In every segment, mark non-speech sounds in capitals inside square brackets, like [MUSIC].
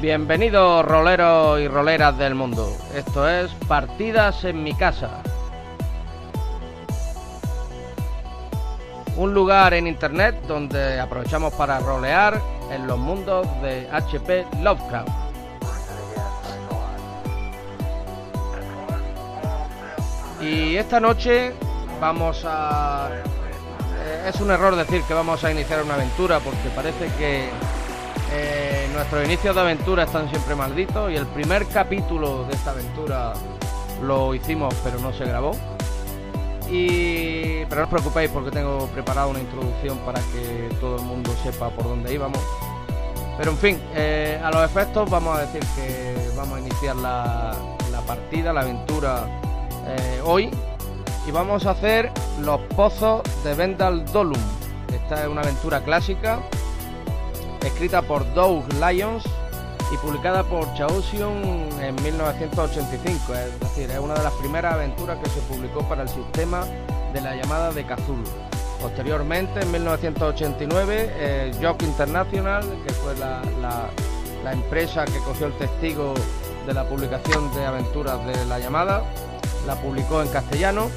Bienvenidos roleros y roleras del mundo. Esto es Partidas en mi casa. Un lugar en internet donde aprovechamos para rolear en los mundos de HP Lovecraft. Y esta noche vamos a... eh, Es un error decir que vamos a iniciar una aventura porque parece que eh, nuestros inicios de aventura están siempre malditos y el primer capítulo de esta aventura lo hicimos pero no se grabó. Y... Pero no os preocupéis porque tengo preparada una introducción para que todo el mundo sepa por dónde íbamos. Pero en fin, eh, a los efectos vamos a decir que vamos a iniciar la, partida, la aventura eh, hoy. Y vamos a hacer los pozos de Vendal Dolum. Esta es una aventura clásica escrita por Doug Lyons y publicada por Chaosium en 1985, es decir, es una de las primeras aventuras que se publicó para el sistema de la llamada de Cthulhu. Posteriormente, en 1989, eh, Jock International, que fue la, la- empresa que cogió el testigo de la publicación de aventuras de la llamada, la publicó en castellano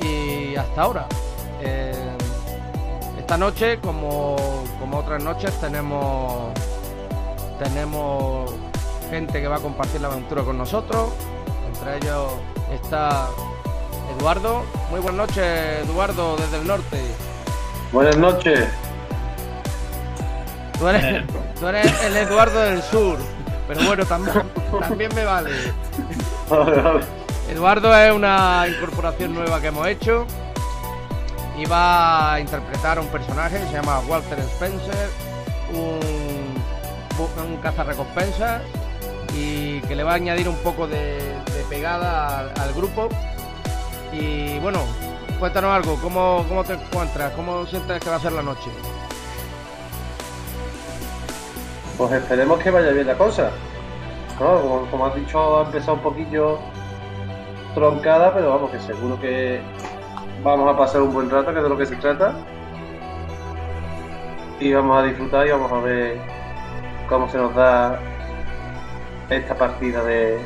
y hasta ahora. eh, esta noche, como, como otras noches, tenemos tenemos gente que va a compartir la aventura con nosotros. Entre ellos está Eduardo. Muy buenas noches, Eduardo, desde el norte. Buenas noches. Tú eres, [LAUGHS] tú eres el Eduardo del sur. Pero bueno, también, también me vale. [LAUGHS] Eduardo es una incorporación nueva que hemos hecho. Y va a interpretar a un personaje, se llama Walter Spencer, un, un cazarrecompensas y que le va a añadir un poco de, pegada al, al grupo. Y bueno, cuéntanos algo, ¿cómo, ¿cómo te encuentras? ¿Cómo sientes que va a ser la noche? Pues esperemos que vaya bien la cosa. No, como, como has dicho, ha empezado un poquillo troncada, pero vamos, que seguro que vamos a pasar un buen rato, que es de lo que se trata. Y vamos a disfrutar y vamos a ver cómo se nos da esta partida de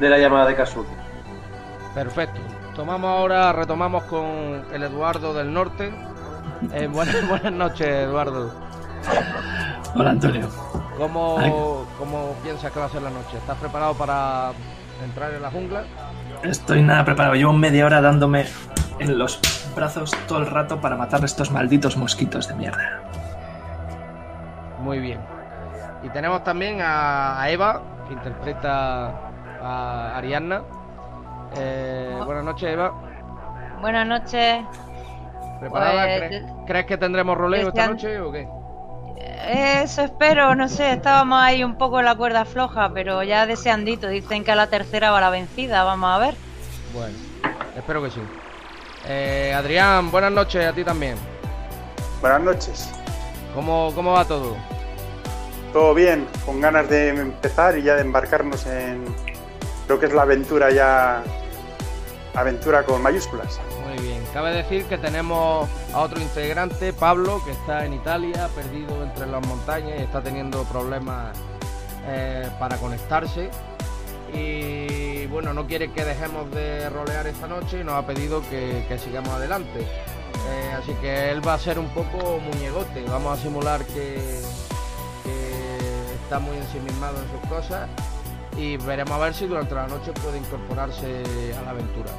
de la llamada de Casuto. Perfecto. Tomamos ahora, retomamos con el Eduardo del norte. Eh, [LAUGHS] buenas, buenas noches, Eduardo. Hola Antonio. ¿Cómo. ¿Cómo piensas que va a ser la noche? ¿Estás preparado para entrar en la jungla? Estoy nada preparado. Llevo media hora dándome en los brazos todo el rato para matar a estos malditos mosquitos de mierda. Muy bien. Y tenemos también a, a Eva, que interpreta a Ariadna. Eh, buenas noches, Eva. Buenas noches. ¿Preparada? Pues, ¿Crees, crees que tendremos roleo esta noche o qué? Eso espero, no sé, estábamos ahí un poco en la cuerda floja, pero ya deseandito. Dicen que a la tercera va la vencida, vamos a ver. Bueno, espero que sí. Eh, Adrián, buenas noches a ti también. Buenas noches. ¿Cómo, cómo va todo? Todo bien, con ganas de empezar y ya de embarcarnos en lo que es la aventura ya. Aventura con mayúsculas. Muy bien. Cabe decir que tenemos a otro integrante, Pablo, que está en Italia, perdido entre las montañas y está teniendo problemas eh, para conectarse. Y bueno, no quiere que dejemos de rolear esta noche y nos ha pedido que, sigamos adelante. Eh, así que él va a ser un poco muñegote. Vamos a simular que está muy ensimismado en sus cosas y veremos a ver si durante la noche puede incorporarse a la aventura.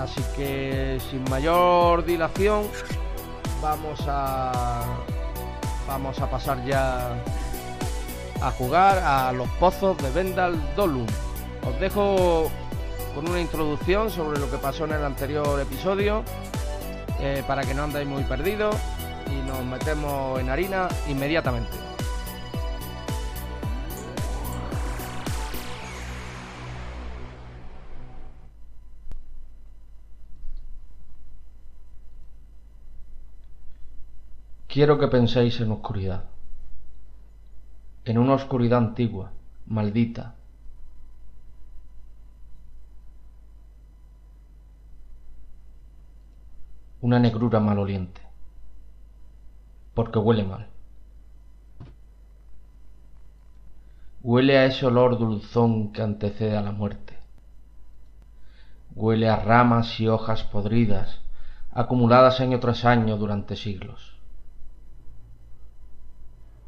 Así que sin mayor dilación vamos a vamos a pasar ya a jugar a los pozos de Vendal Dolum. Os dejo con una introducción sobre lo que pasó en el anterior episodio eh, para que no andéis muy perdidos y nos metemos en harina inmediatamente. Quiero que penséis en oscuridad, en una oscuridad antigua, maldita. Una negrura maloliente, porque huele mal. Huele a ese olor dulzón que antecede a la muerte. Huele a ramas y hojas podridas, acumuladas año tras año durante siglos.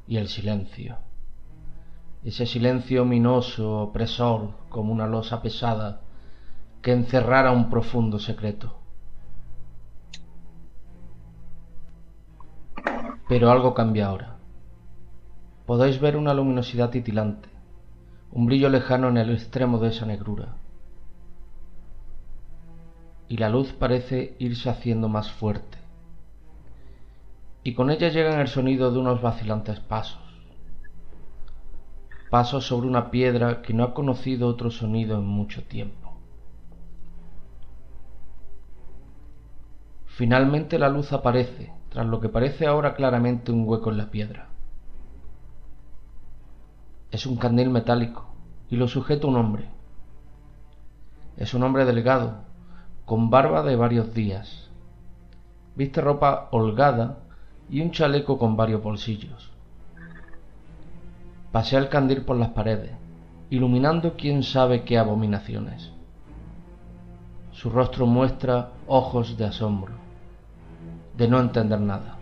Y el silencio. Ese silencio ominoso, opresor, como una losa pesada, que encerrara un profundo secreto. Pero algo cambia ahora. Podéis ver una luminosidad titilante, un brillo lejano en el extremo de esa negrura. Y la luz parece irse haciendo más fuerte. Y con ella llega el sonido de unos vacilantes pasos. Pasos sobre una piedra que no ha conocido otro sonido en mucho tiempo. Finalmente la luz aparece, tras lo que parece ahora claramente un hueco en la piedra. Es un candil metálico y lo sujeta un hombre. Es un hombre delgado, con barba de varios días. Viste ropa holgada y un chaleco con varios bolsillos. Pasea el candil por las paredes, iluminando quién sabe qué abominaciones. Su rostro muestra ojos de asombro de no entender nada.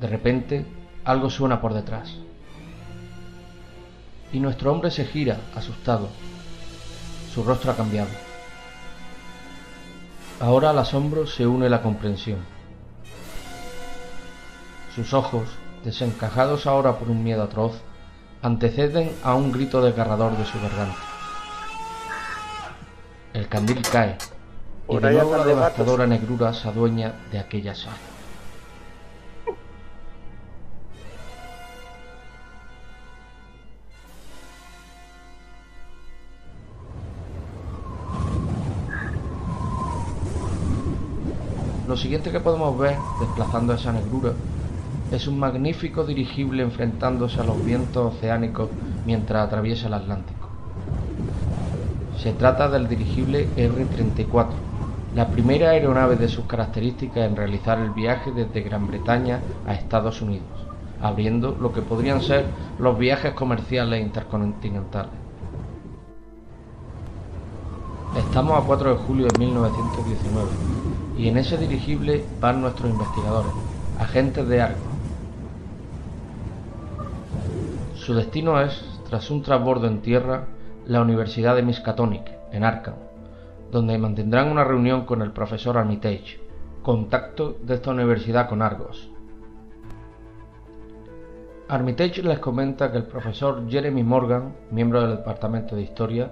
De repente, algo suena por detrás. Y nuestro hombre se gira, asustado. Su rostro ha cambiado. Ahora al asombro se une la comprensión. Sus ojos, desencajados ahora por un miedo atroz, anteceden a un grito desgarrador de su garganta. El candil cae, y de nuevo la devastadora negrura se adueña de aquella sala. Lo siguiente que podemos ver, desplazando esa negrura, es un magnífico dirigible enfrentándose a los vientos oceánicos mientras atraviesa el Atlántico. Se trata del dirigible R-34, la primera aeronave de sus características en realizar el viaje desde Gran Bretaña a Estados Unidos, abriendo lo que podrían ser los viajes comerciales intercontinentales. Estamos a 4 de julio de 1919 y en ese dirigible van nuestros investigadores, agentes de Argo. Su destino es, tras un transbordo en tierra, la Universidad de Miskatonic, en Arkham, donde mantendrán una reunión con el profesor Armitage, contacto de esta universidad con Argos. Armitage les comenta que el profesor Jeremy Morgan, miembro del Departamento de Historia,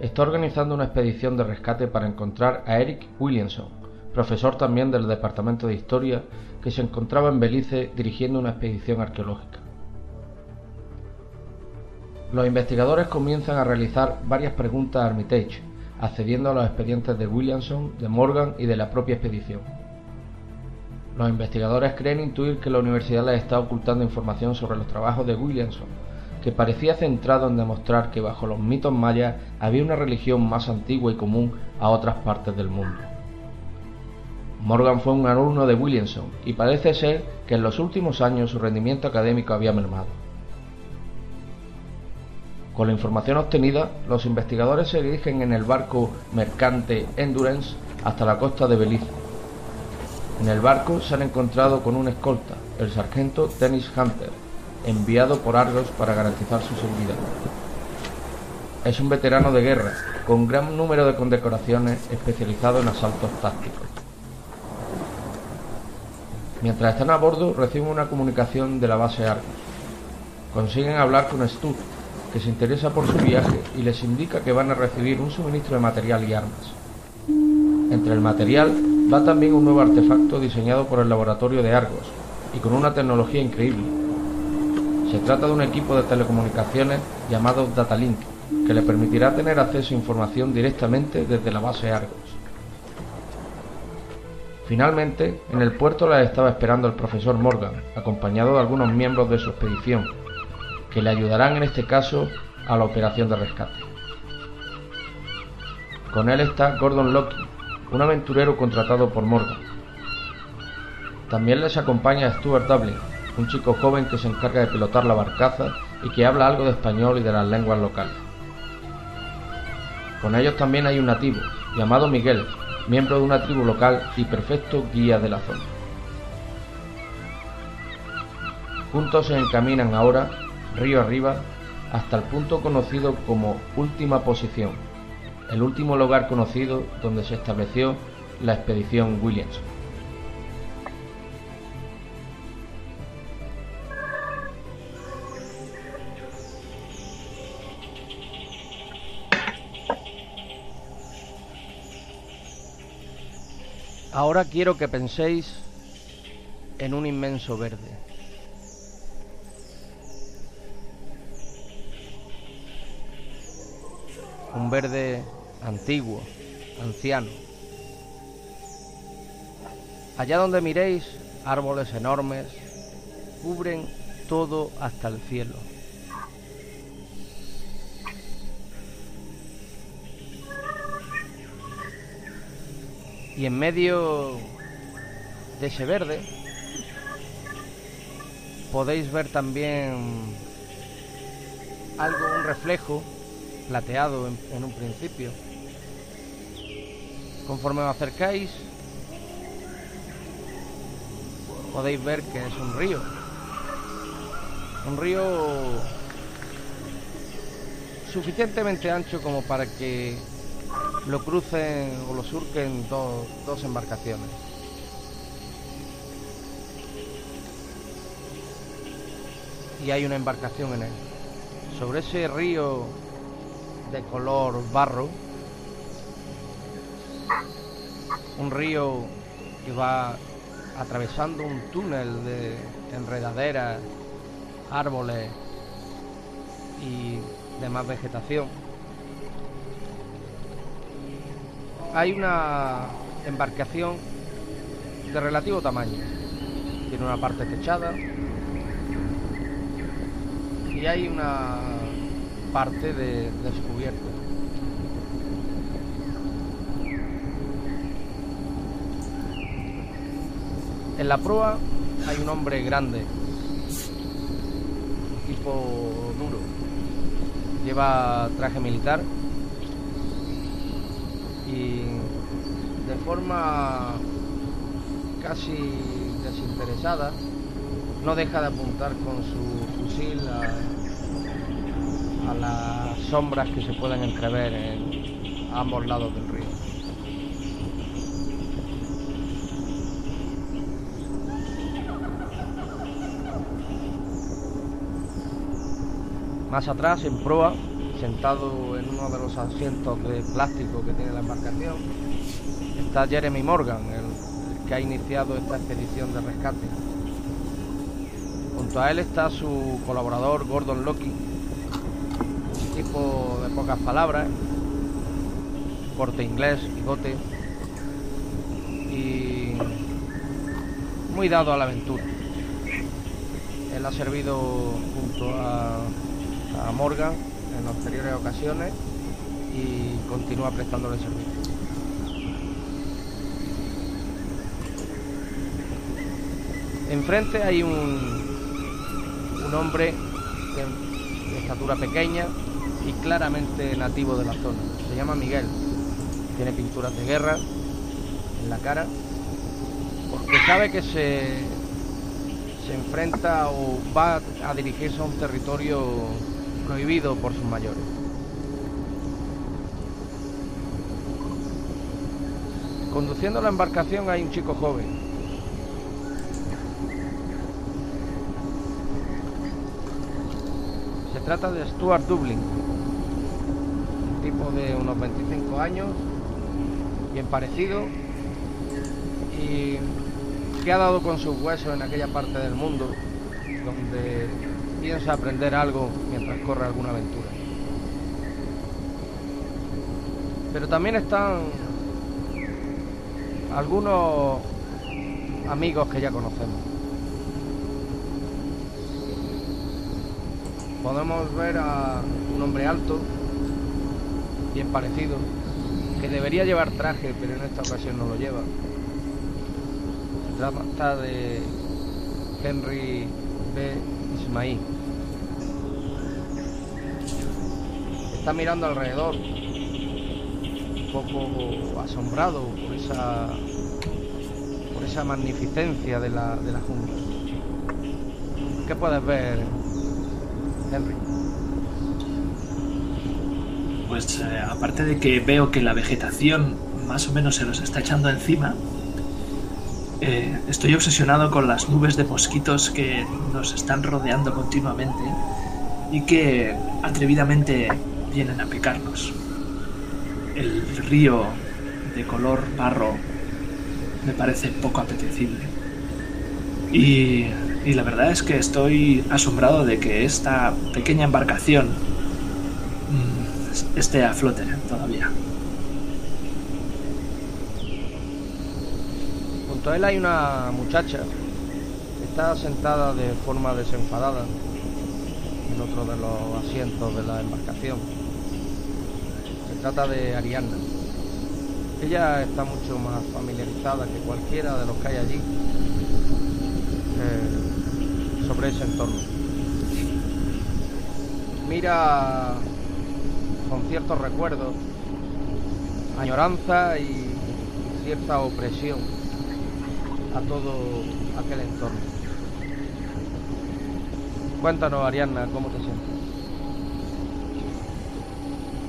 está organizando una expedición de rescate para encontrar a Eric Williamson, profesor también del Departamento de Historia, que se encontraba en Belice dirigiendo una expedición arqueológica. Los investigadores comienzan a realizar varias preguntas a Armitage, accediendo a los expedientes de Williamson, de Morgan y de la propia expedición. Los investigadores creen intuir que la universidad les está ocultando información sobre los trabajos de Williamson, que parecía centrado en demostrar que bajo los mitos mayas había una religión más antigua y común a otras partes del mundo. Morgan fue un alumno de Williamson y parece ser que en los últimos años su rendimiento académico había mermado. Con la información obtenida, los investigadores se dirigen en el barco mercante Endurance hasta la costa de Belice. En el barco se han encontrado con un escolta, el sargento Dennis Hunter, enviado por Argos para garantizar su seguridad. Es un veterano de guerra, con gran número de condecoraciones especializado en asaltos tácticos. Mientras están a bordo, reciben una comunicación de la base Argos. Consiguen hablar con Stutt, que se interesa por su viaje y les indica que van a recibir un suministro de material y armas. Entre el material va también un nuevo artefacto diseñado por el laboratorio de Argos y con una tecnología increíble. Se trata de un equipo de telecomunicaciones llamado Datalink, que le permitirá tener acceso a información directamente desde la base Argos. Finalmente, en el puerto la estaba esperando el profesor Morgan, acompañado de algunos miembros de su expedición, que le ayudarán en este caso a la operación de rescate. Con él está Gordon Locke, un aventurero contratado por Morgan. También les acompaña Stuart Dublin, un chico joven que se encarga de pilotar la barcaza y que habla algo de español y de las lenguas locales. Con ellos también hay un nativo, llamado Miguel, miembro de una tribu local y perfecto guía de la zona. Juntos se encaminan ahora, río arriba, hasta el punto conocido como última posición, el último lugar conocido donde se estableció la expedición Williamson. Ahora quiero que penséis en un inmenso verde. Un verde antiguo, anciano. Allá donde miréis, árboles enormes cubren todo hasta el cielo. Y en medio de ese verde podéis ver también algo, un reflejo plateado en, un principio. Conforme os acercáis, podéis ver que es un río. Un río suficientemente ancho como para que lo crucen o lo surquen dos, embarcaciones. Y hay una embarcación en él. Sobre ese río de color barro, un río que va atravesando un túnel de enredaderas, árboles y demás vegetación. Hay una embarcación de relativo tamaño. Tiene una parte techada y hay una parte de descubierta. En la proa hay un hombre grande, un tipo duro. Lleva traje militar de forma casi desinteresada no deja de apuntar con su fusil a, a las sombras que se pueden entrever en ambos lados del río. Más atrás, en proa, sentado en uno de los asientos de plástico que tiene la embarcación, está Jeremy Morgan, el, que ha iniciado esta expedición de rescate. Junto a él está su colaborador Gordon Loki, un tipo de pocas palabras, corte inglés, bigote y muy dado a la aventura. Él ha servido junto a, a Morgan en anteriores ocasiones y continúa prestándole servicio. Enfrente hay un, un hombre de, de estatura pequeña y claramente nativo de la zona. Se llama Miguel. Tiene pinturas de guerra en la cara porque sabe que se, se enfrenta o va a dirigirse a un territorio prohibido por sus mayores. Conduciendo la embarcación hay un chico joven. Se trata de Stuart Dublin, un tipo de unos 25 años, bien parecido, y que ha dado con sus huesos en aquella parte del mundo donde piensa aprender algo mientras corre alguna aventura. Pero también están algunos amigos que ya conocemos. Podemos ver a un hombre alto, bien parecido, que debería llevar traje, pero en esta ocasión no lo lleva. Se trata de Henry Ismaí. Está mirando alrededor, un poco asombrado por esa, por esa magnificencia de la, de la jungla. ¿Qué puedes ver, Henry? Pues eh, aparte de que veo que la vegetación más o menos se nos está echando encima, eh, estoy obsesionado con las nubes de mosquitos que nos están rodeando continuamente y que atrevidamente vienen a picarnos. El río de color barro me parece poco apetecible. Y, la verdad es que estoy asombrado de que esta pequeña embarcación mm, esté a flote todavía. Junto a él hay una muchacha que está sentada de forma desenfadada en otro de los asientos de la embarcación. Se trata de Arianna. Ella está mucho más familiarizada que cualquiera de los que hay allí eh, sobre ese entorno. Mira con ciertos recuerdos, añoranza y cierta opresión a todo aquel entorno. Cuéntanos, Arianna, ¿cómo te sientes?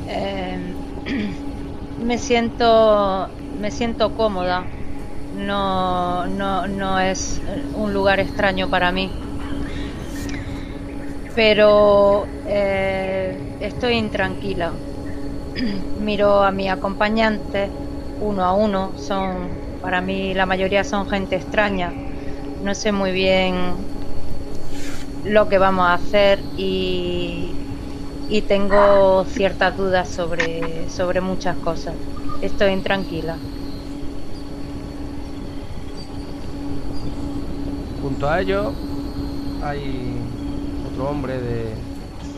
Eh, [CLEARS THROAT] me siento me siento cómoda. No, no, no es un lugar extraño para mí. Pero eh, estoy intranquila. [CLEARS THROAT] Miro a mi acompañante uno a uno. Son, para mí, la mayoría son gente extraña. No sé muy bien lo que vamos a hacer y, y tengo ciertas dudas sobre, sobre muchas cosas. Estoy intranquila. Junto a ellos hay otro hombre de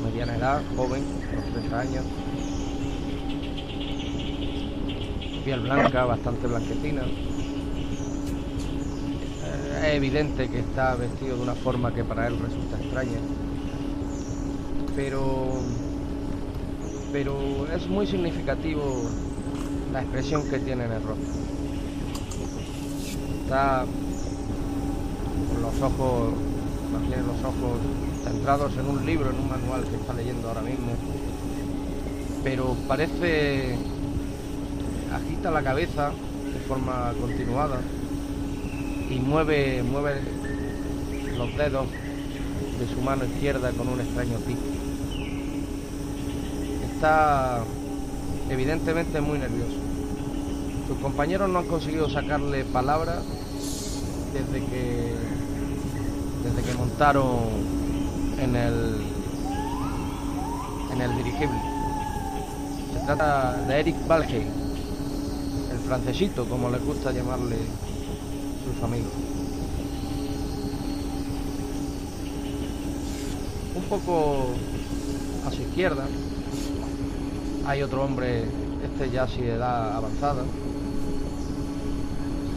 mediana edad, joven, unos 30 años. Piel blanca, bastante blanquecina. Es evidente que está vestido de una forma que para él resulta extraña. Pero. Pero es muy significativo la expresión que tiene en el rostro. Está con los ojos, los ojos centrados en un libro, en un manual que está leyendo ahora mismo. Pero parece agita la cabeza de forma continuada y mueve, mueve los dedos de su mano izquierda con un extraño pico. Está evidentemente muy nervioso. Sus compañeros no han conseguido sacarle palabra desde que desde que montaron en el en el dirigible. Se trata de Eric Valheim, el francesito, como les gusta llamarle sus amigos. Un poco a su izquierda hay otro hombre, este ya sí de edad avanzada,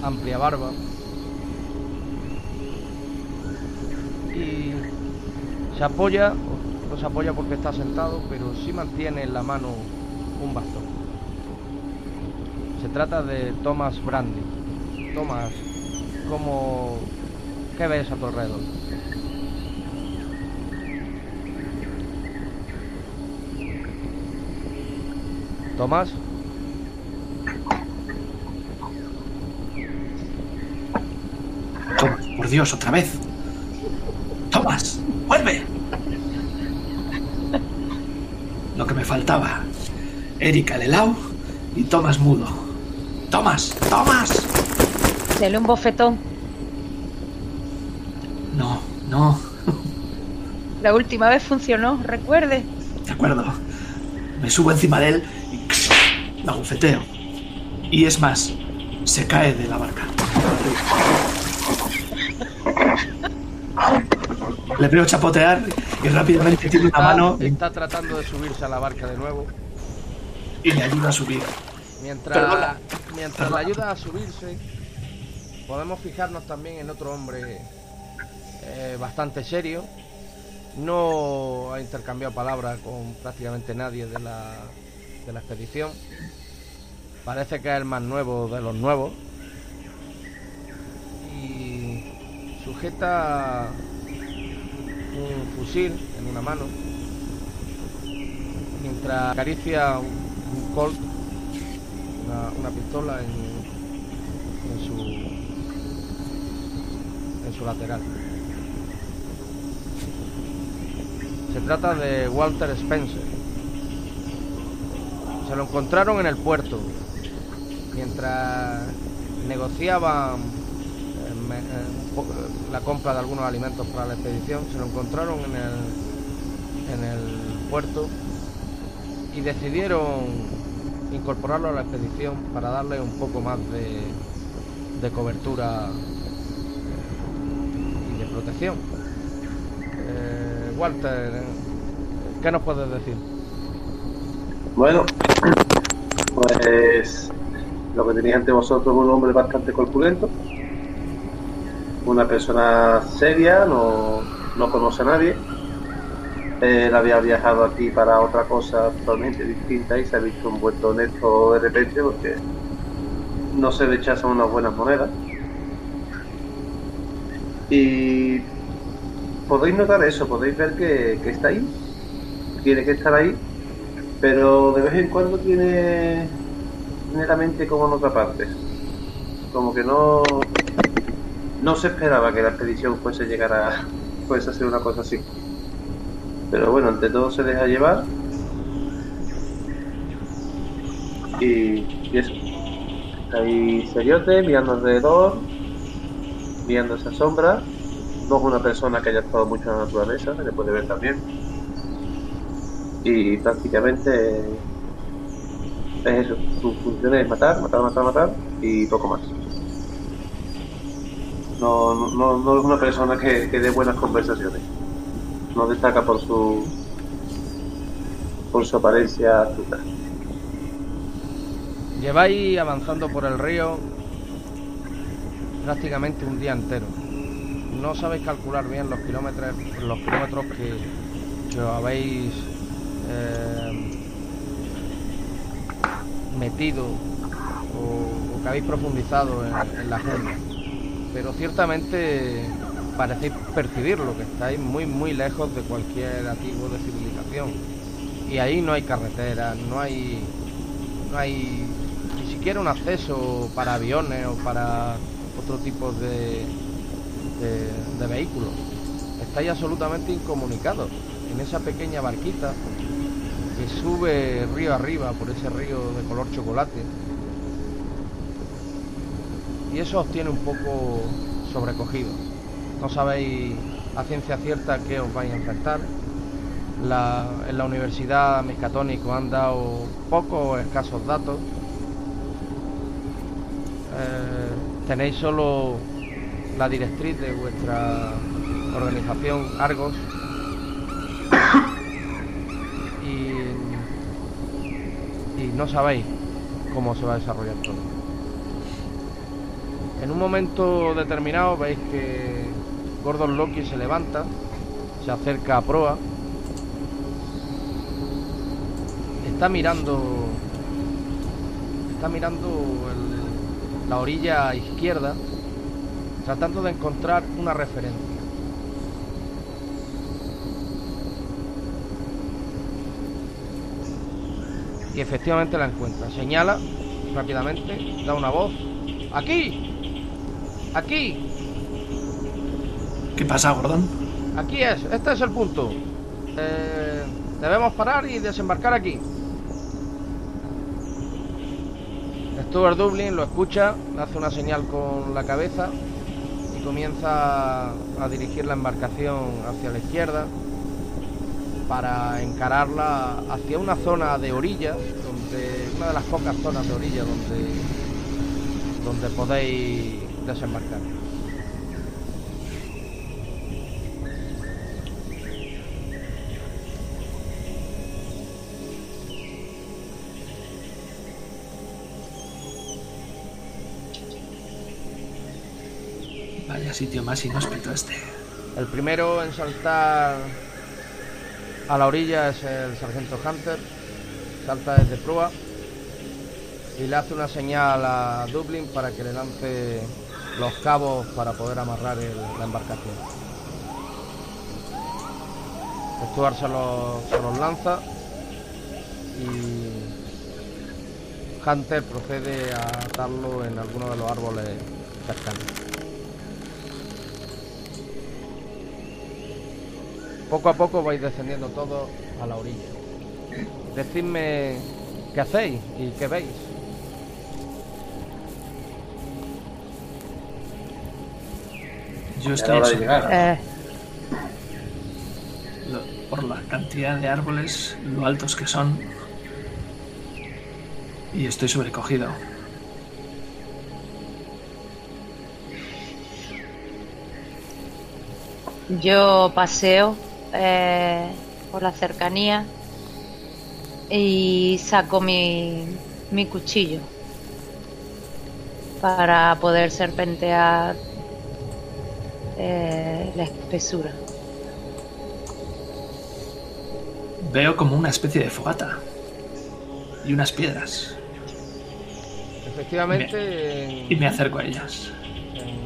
amplia barba, y se apoya, no se apoya porque está sentado, pero sí mantiene en la mano un bastón. Se trata de Thomas Brandy. Thomas, ¿cómo... ¿qué ves a tu alrededor? Tomás. Tomás, por Dios, otra vez. Tomás, vuelve. Lo que me faltaba. Erika Lelau y Tomás Mudo. Tomás, Tomás. Dele un bofetón. No, no, La última vez funcionó, recuerde. de acuerdo. Me subo encima de él y la bufeteo. Y es más, se cae de la barca. Le veo chapotear y rápidamente tiene una mano está tratando de subirse a la barca de nuevo. y le ayuda a subir. Mientras, Perdona. mientras le ayuda a subirse, podemos fijarnos también en otro hombre eh, bastante serio, No ha intercambiado palabras con prácticamente nadie de la, de la expedición. Parece que es el más nuevo de los nuevos. Y sujeta un fusil en una mano. Mientras acaricia un, Colt, una, una pistola en, en su lateral. Se trata de Walter Spencer. Se lo encontraron en el puerto mientras negociaban eh, eh, la compra de algunos alimentos para la expedición. Se lo encontraron en el, en el puerto y decidieron incorporarlo a la expedición para darle un poco más de, de cobertura Eh, Walter, ¿qué nos puedes decir? Bueno, pues lo que tenéis ante vosotros es un hombre bastante corpulento, una persona seria, no, no conoce a nadie. Él había viajado aquí para otra cosa totalmente distinta y se ha visto envuelto en esto de repente porque no se rechazan unas buenas monedas. Y podéis notar eso, podéis ver que, que está ahí, tiene que estar ahí, pero de vez en cuando tiene, tiene la mente como en otra parte. Como que no, no se esperaba que la expedición fuese llegar a, fuese a ser una cosa así. Pero bueno, ante todo se deja llevar. Y, y eso. Está ahí seriote, mirando alrededor, mirando esa sombra. No es una persona que haya estado mucho en la naturaleza, le puede ver también y prácticamente es eso, su función es matar, matar, matar, matar y poco más. No, no, no- es una persona que, que dé buenas conversaciones. No destaca por su por su apariencia. Lleváis avanzando por el río prácticamente un día entero. No sabéis calcular bien los kilómetros, los kilómetros que, os habéis eh, metido o, que habéis profundizado en, la jungla. Pero ciertamente parecéis percibirlo, que estáis muy muy lejos de cualquier atisbo de civilización. Y ahí no hay carretera, no hay no hay ni siquiera un acceso para aviones o para otro tipo de, de, vehículos. Estáis absolutamente incomunicados en esa pequeña barquita que sube río arriba por ese río de color chocolate. Y eso os tiene un poco sobrecogido. No sabéis a ciencia cierta qué os vais a enfrentar. La- en la Universidad Miskatonic os han dado pocos escasos datos. Eh, tenéis solo la directriz de vuestra organización Argos y, no sabéis cómo se va a desarrollar todo. En un momento determinado veis que Gordon Loki se levanta, se acerca a proa, está mirando, está mirando el- la orilla izquierda, tratando de encontrar una referencia. Y efectivamente la encuentra. Señala rápidamente, da una voz. ¡Aquí! ¡Aquí! ¿Qué pasa, Gordon? Aquí es, este es el punto. Eh, debemos parar y desembarcar aquí. Stuart Dublin lo escucha, hace una señal con la cabeza y comienza a dirigir la embarcación hacia la izquierda para encararla hacia una zona de orilla, donde una de las pocas zonas de orilla donde donde podéis desembarcar. Vaya sitio más inhóspito este. El primero en saltar A la orilla es el sargento Hunter, salta desde proa y le hace una señal a Dublin para que le lance los cabos para poder amarrar la embarcación. Stuart se los lanza y Hunter procede a atarlo en alguno de los árboles cercanos. Poco a poco vais descendiendo todos a la orilla. Decidme qué hacéis y qué veis. Yo hora de llegar. Eh, lo- por la cantidad de árboles, lo altos que son. Y estoy sobrecogido. yo paseo eh, por la cercanía y saco mi, mi cuchillo para poder serpentear eh, la espesura. Veo como una especie de fogata. Y unas piedras. Efectivamente, en- Y me acerco a ellas. en,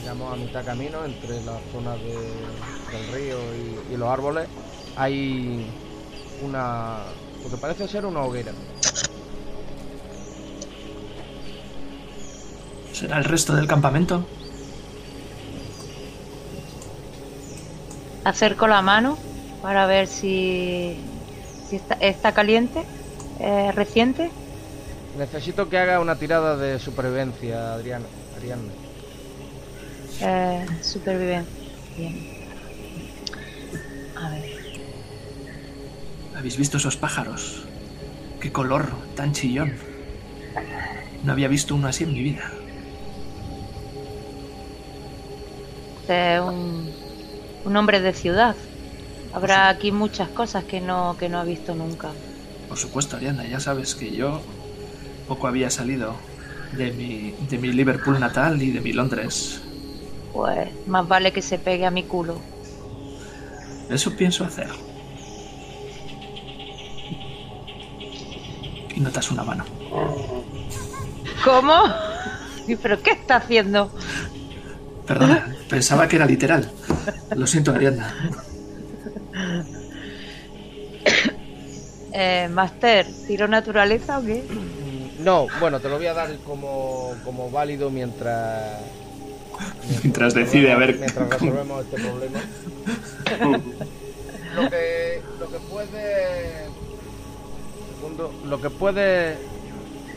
digamos a mitad camino entre la zona de- del río y, y los árboles hay una lo que parece ser una hoguera ¿Será el resto del campamento? Acerco la mano para ver si, si está, está caliente, eh, reciente. necesito que haga una tirada de supervivencia Adriana Ariadna Eh, supervivencia. Bien. ¿Habéis visto esos pájaros? ¡Qué color tan chillón! No había visto uno así en mi vida. Es un, un hombre de ciudad. Habrá aquí muchas cosas que no, que no ha visto nunca. Por supuesto, Ariana, ya sabes que yo poco había salido de mi, de mi Liverpool natal y de mi Londres. Pues más vale que se pegue a mi culo. Eso pienso hacer. Y notas una mano. ¿Cómo? ¿Y ¿Pero qué está haciendo? Perdona, pensaba que era literal. Lo siento, Ariadna. [COUGHS] Eh, Master, ¿tiro naturaleza o qué? No bueno te lo voy a dar como, como válido mientras Mientras decide a ver. mientras resolvemos este problema [LAUGHS] lo que lo que puede segundo, lo que puedes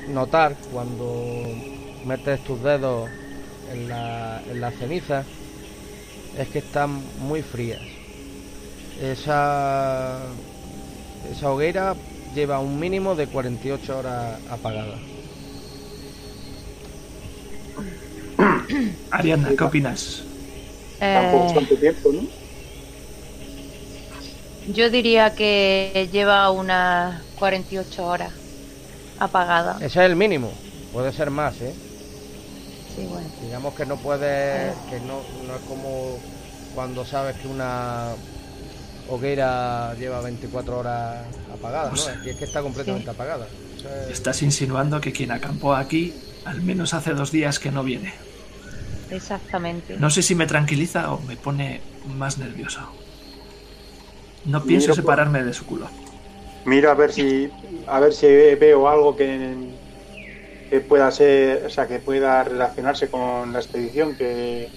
notar cuando metes tus dedos en la, en la ceniza es que están muy frías esa esa hoguera lleva un mínimo de 48 horas apagada [COUGHS] Ariadna, ¿qué opinas? Tampoco es Eh, tanto tiempo, ¿no? Yo diría que lleva unas 48 horas apagada. ese es el mínimo puede ser más ¿eh? Sí, bueno. Digamos que no puedes, que no, no es como cuando sabes que una hoguera lleva 24 horas apagada, ¿no? Pues- Aquí es que está completamente Sí. apagada. Estás insinuando que quien acampó aquí al menos hace dos días que no viene. Exactamente. No sé si me tranquiliza o me pone más nervioso. No pienso Miro separarme de su culo. Miro a ver si a ver si veo algo que, que pueda ser, o sea, que pueda relacionarse con la expedición que,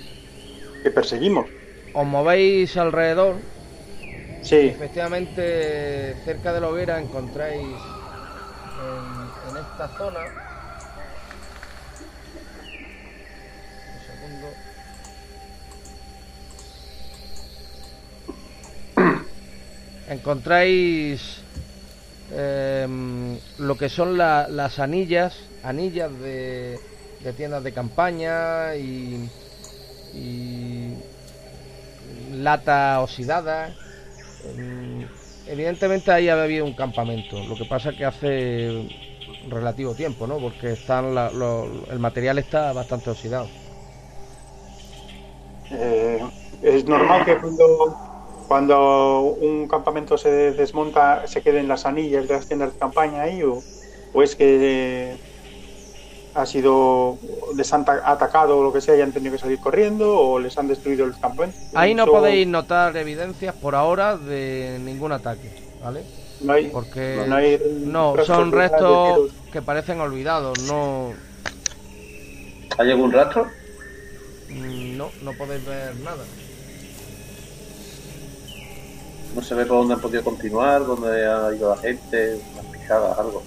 que perseguimos. Os movéis alrededor. Sí, Efectivamente, cerca de la hoguera encontráis en, en esta zona. Encontráis em, lo que son la- las anillas, anillas de, tiendas de campaña y, lata oxidada. Em, Evidentemente ahí había habido un campamento. Lo que pasa que hace relativo tiempo, ¿no? Porque están la- lo- el material está bastante oxidado. eh, es normal que cuando cuando un campamento se desmonta, se queden las anillas de las tiendas de campaña ahí o, o es que eh, ha sido les han ta- atacado o lo que sea y han tenido que salir corriendo o les han destruido el campamento. Ahí no Eso podéis notar evidencias por ahora de ningún ataque, ¿vale? No hay, Porque no hay no, restos son restos que parecen olvidados, no ¿Hay algún rastro? mm, no, no podéis ver nada. No se ve por dónde han podido continuar, dónde ha ido la gente, las pisadas, algo.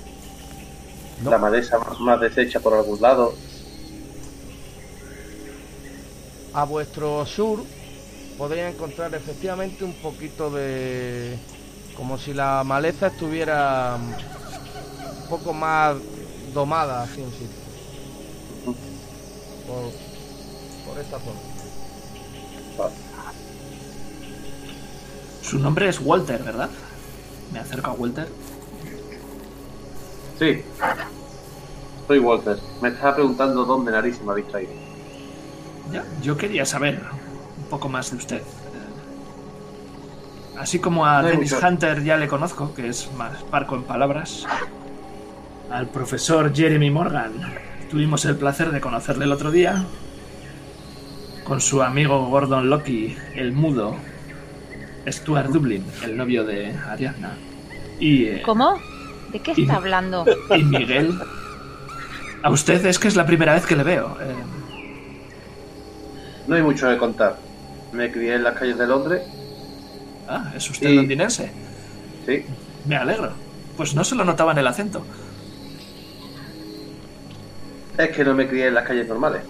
No. La maleza más, más deshecha por algún lado. A vuestro sur podréis encontrar efectivamente un poquito de... como si la maleza estuviera un poco más domada hacia un sitio. Por, por esta zona. Vale. Su nombre es Walter, ¿verdad? Me acerco a Walter. Sí. Soy Walter. Me estaba preguntando dónde nariz me habéis traído. Ya, yo quería saber un poco más de usted. Así como a No Dennis mucho. Hunter ya le conozco, que es más parco en palabras. Al profesor Jeremy Morgan tuvimos el placer de conocerle el otro día. Con su amigo Gordon Loki, el mudo. Stuart Dublin, el novio de Ariadna. Y, eh, ¿Cómo? ¿De qué Y- está hablando? y Miguel. A usted es que es la primera vez que le veo. eh, No hay mucho que contar. Me crié en las calles de Londres. ah, es usted Y- londinense. Sí. Me alegro. Pues no se lo notaba en el acento. Es que no me crié en las calles normales.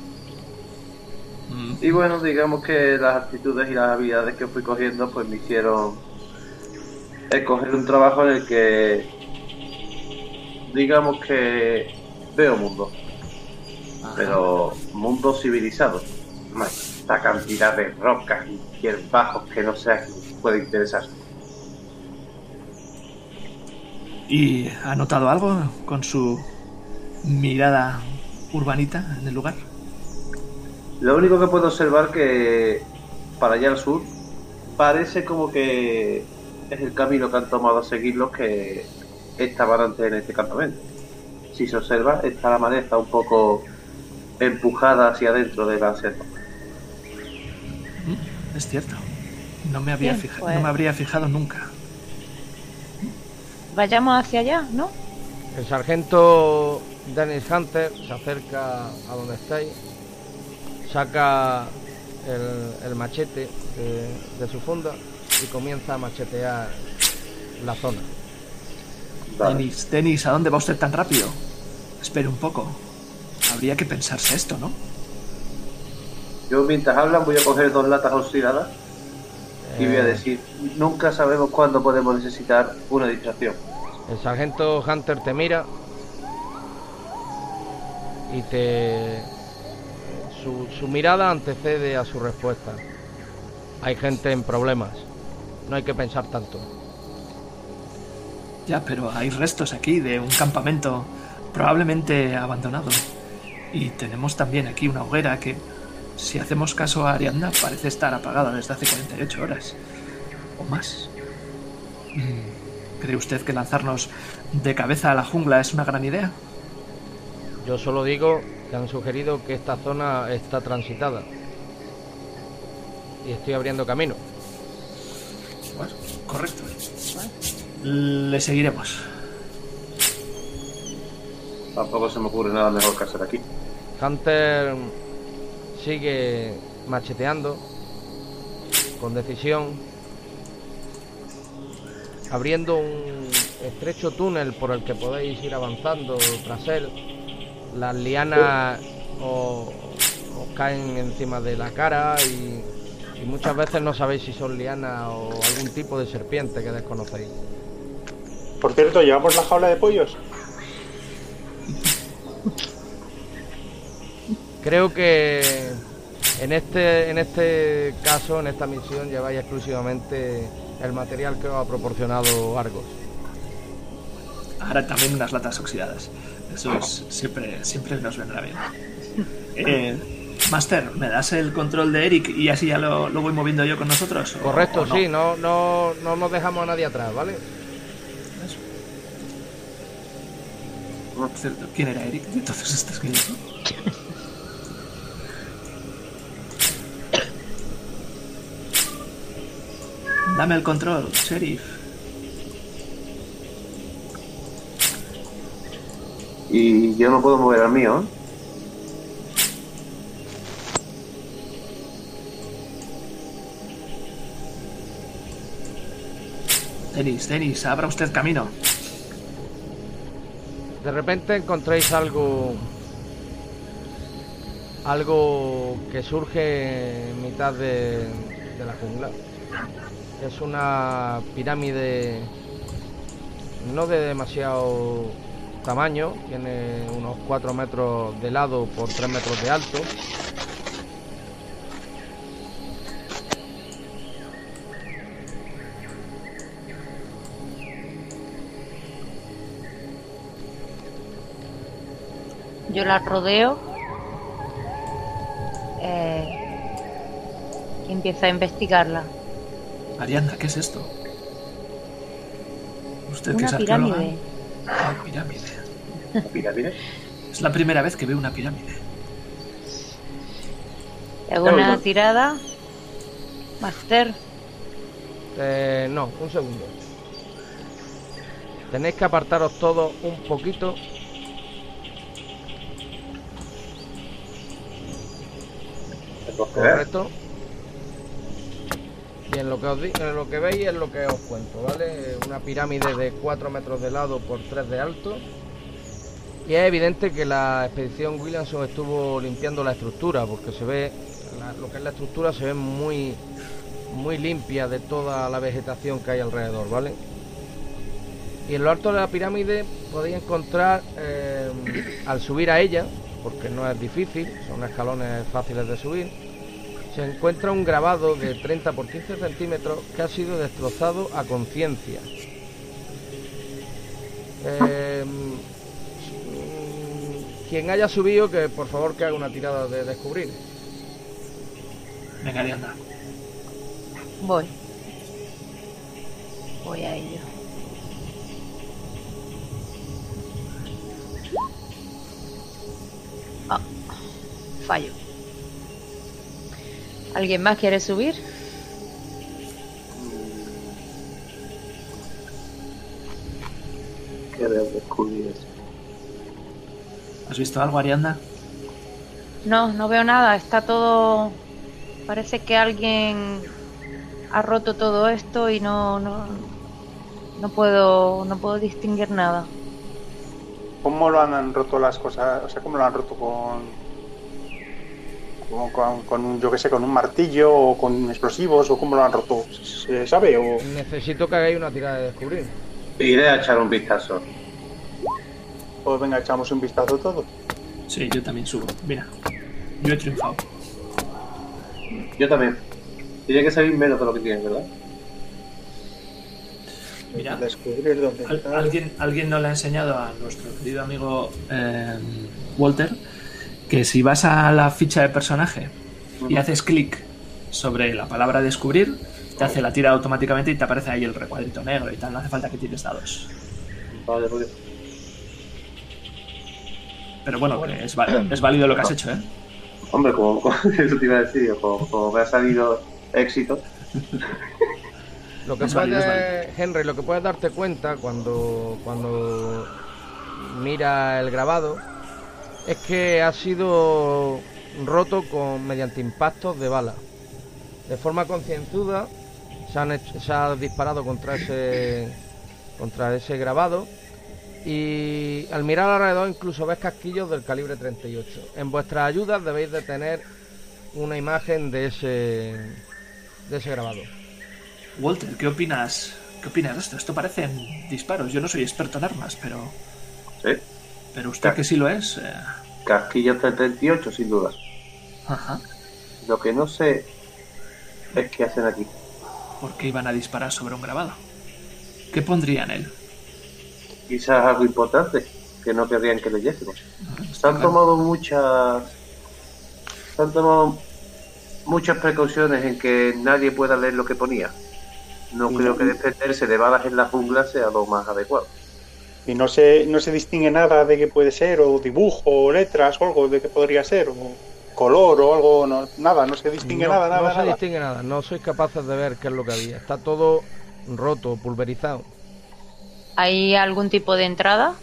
Y bueno, digamos que las actitudes y las habilidades que fui cogiendo pues me hicieron escoger un trabajo en el que digamos que veo mundo, ajá. pero mundo civilizado. Esta cantidad de rocas y hierbajos que no sé a quién puede interesar. ¿Y ha notado algo con su mirada urbanita en el lugar? Lo único que puedo observar que para allá al sur parece como que es el camino que han tomado a seguir los que estaban antes en este campamento. Si se observa, está la maleza un poco empujada hacia adentro de la selva. Mm, Es cierto. No me, había Bien, pues. no me habría fijado nunca. Vayamos hacia allá, ¿no? El sargento Dennis Hunter se acerca a donde estáis, saca el, el machete de, de su funda y comienza a machetear la zona. Vale. Denis, Denis, ¿a dónde va usted tan rápido? Espere un poco. Habría que pensarse esto, ¿no? Yo mientras hablan voy a coger dos latas oxidadas y voy a Eh, decir, nunca sabemos cuándo podemos necesitar una distracción. El sargento Hunter te mira y te... Su, su mirada antecede a su respuesta. Hay gente en problemas. No hay que pensar tanto. Ya, pero hay restos aquí de un campamento probablemente abandonado. Y tenemos también aquí una hoguera que, si hacemos caso a Ariadna, parece estar apagada desde hace 48 horas. O más. Mm, ¿Cree usted que lanzarnos de cabeza a la jungla es una gran idea? Yo solo digo que han sugerido que esta zona está transitada. Y estoy abriendo camino. Bueno, correcto. Le seguiremos. Tampoco se me ocurre nada mejor que hacer aquí. Hunter sigue macheteando con decisión, abriendo un estrecho túnel por el que podéis ir avanzando tras él. Las lianas os, os caen encima de la cara y, y muchas veces no sabéis si son lianas o algún tipo de serpiente que desconocéis. Por cierto, ¿llevamos la jaula de pollos? Creo que en este, en este caso, en esta misión, lleváis exclusivamente el material que os ha proporcionado Argos. Ahora también unas latas oxidadas. Eso es, siempre, siempre nos vendrá bien. Eh, Master, ¿me das el control de Eric y así ya lo, lo voy moviendo yo con nosotros? o- Correcto, o no? sí, no, no, no nos dejamos a nadie atrás, ¿vale? Por cierto, ¿quién era Eric? Entonces estás que Dame el control, sheriff. Y yo no puedo mover al mío. ¿eh? Denis, Denis, abra usted camino. De repente encontráis algo. Algo que surge en mitad de, de la jungla. Es una pirámide no de demasiado tamaño, tiene unos 4 metros de lado por 3 metros de alto. Yo la rodeo. eh, y empiezo a investigarla. Arianda, ¿qué es esto? ¿Usted que es Una arqueóloga? pirámide. Ah, pirámide. La pirámide. Es la primera vez que veo una pirámide. Claro, una no. tirada. Master. Eh, no, un segundo. Tenéis que apartaros todos un poquito. Correcto. Y en lo que os en lo que veis es lo que os cuento, ¿vale? Una pirámide de 4 metros de lado por 3 de alto. Y es evidente que la expedición Williamson estuvo limpiando la estructura, porque se ve, lo que es la estructura se ve muy, muy limpia de toda la vegetación que hay alrededor, ¿vale? Y en lo alto de la pirámide podéis encontrar, eh, al subir a ella, porque no es difícil, son escalones fáciles de subir, se encuentra un grabado de 30 por 15 centímetros que ha sido destrozado a conciencia. Eh, quien haya subido, que por favor que haga una tirada de descubrir. Venga, Arianda. Voy. Voy a ello. Ah, fallo. ¿Alguien más quiere subir? Que veo descubrir eso. ¿Has visto algo, Arianda? No, no veo nada. Está todo. Parece que alguien ha roto todo esto y no, no, no puedo, no puedo distinguir nada. ¿Cómo lo han roto las cosas? O sea, ¿cómo lo han roto con. Con, con, con un, yo qué sé, con un martillo o con explosivos o cómo lo han roto? ¿Se sabe? O... Necesito que hagáis una tirada de descubrir. Iré a echar un vistazo. Pues venga, echamos un vistazo todo. Sí, yo también subo. Mira, yo he triunfado. Yo también. Tiene que salir menos de lo que tienes, ¿verdad? Mira, Descubrir dónde Al- está. alguien, alguien nos le ha enseñado a nuestro querido amigo eh, Walter que si vas a la ficha de personaje y haces clic sobre la palabra descubrir, te hace la tira automáticamente y te aparece ahí el recuadrito negro y tal. No hace falta que tires dados. Vale, porque... Pero bueno, es, es válido lo que has hecho, ¿eh? Hombre, como, como- [LAUGHS] eso te iba a decir, como, como me ha salido éxito. Lo que Es es Henry, lo que puedes darte cuenta cuando, cuando mira el grabado es que ha sido roto con mediante impactos de bala. De forma concienzuda se, han hecho- se ha disparado contra ese contra ese grabado y al mirar alrededor incluso ves casquillos del calibre 38. En vuestras ayudas debéis de tener una imagen de ese de ese grabado. Walter, ¿qué opinas? ¿Qué opinas de esto? Esto parecen disparos. Yo no soy experto en armas, pero, ¿Sí? pero usted que sí lo es. eh, Casquillo 38, sin duda. Ajá. Lo que no sé es qué hacen aquí. ¿Por qué iban a disparar sobre un grabado? ¿Qué pondría en él? Quizás algo importante que no querrían que leyésemos. Se han tomado muchas se han tomado muchas precauciones en que nadie pueda leer lo que ponía. No Y creo no- que defenderse de balas en la jungla sea lo más adecuado. Y no se, no se distingue nada de qué puede ser, o dibujo, o letras, o algo de qué podría ser, o color, o algo, no, nada, no se distingue no, nada, no nada, se nada. distingue nada, no sois capaces de ver qué es lo que había. Está todo roto, pulverizado. ¿Hay algún tipo de entrada?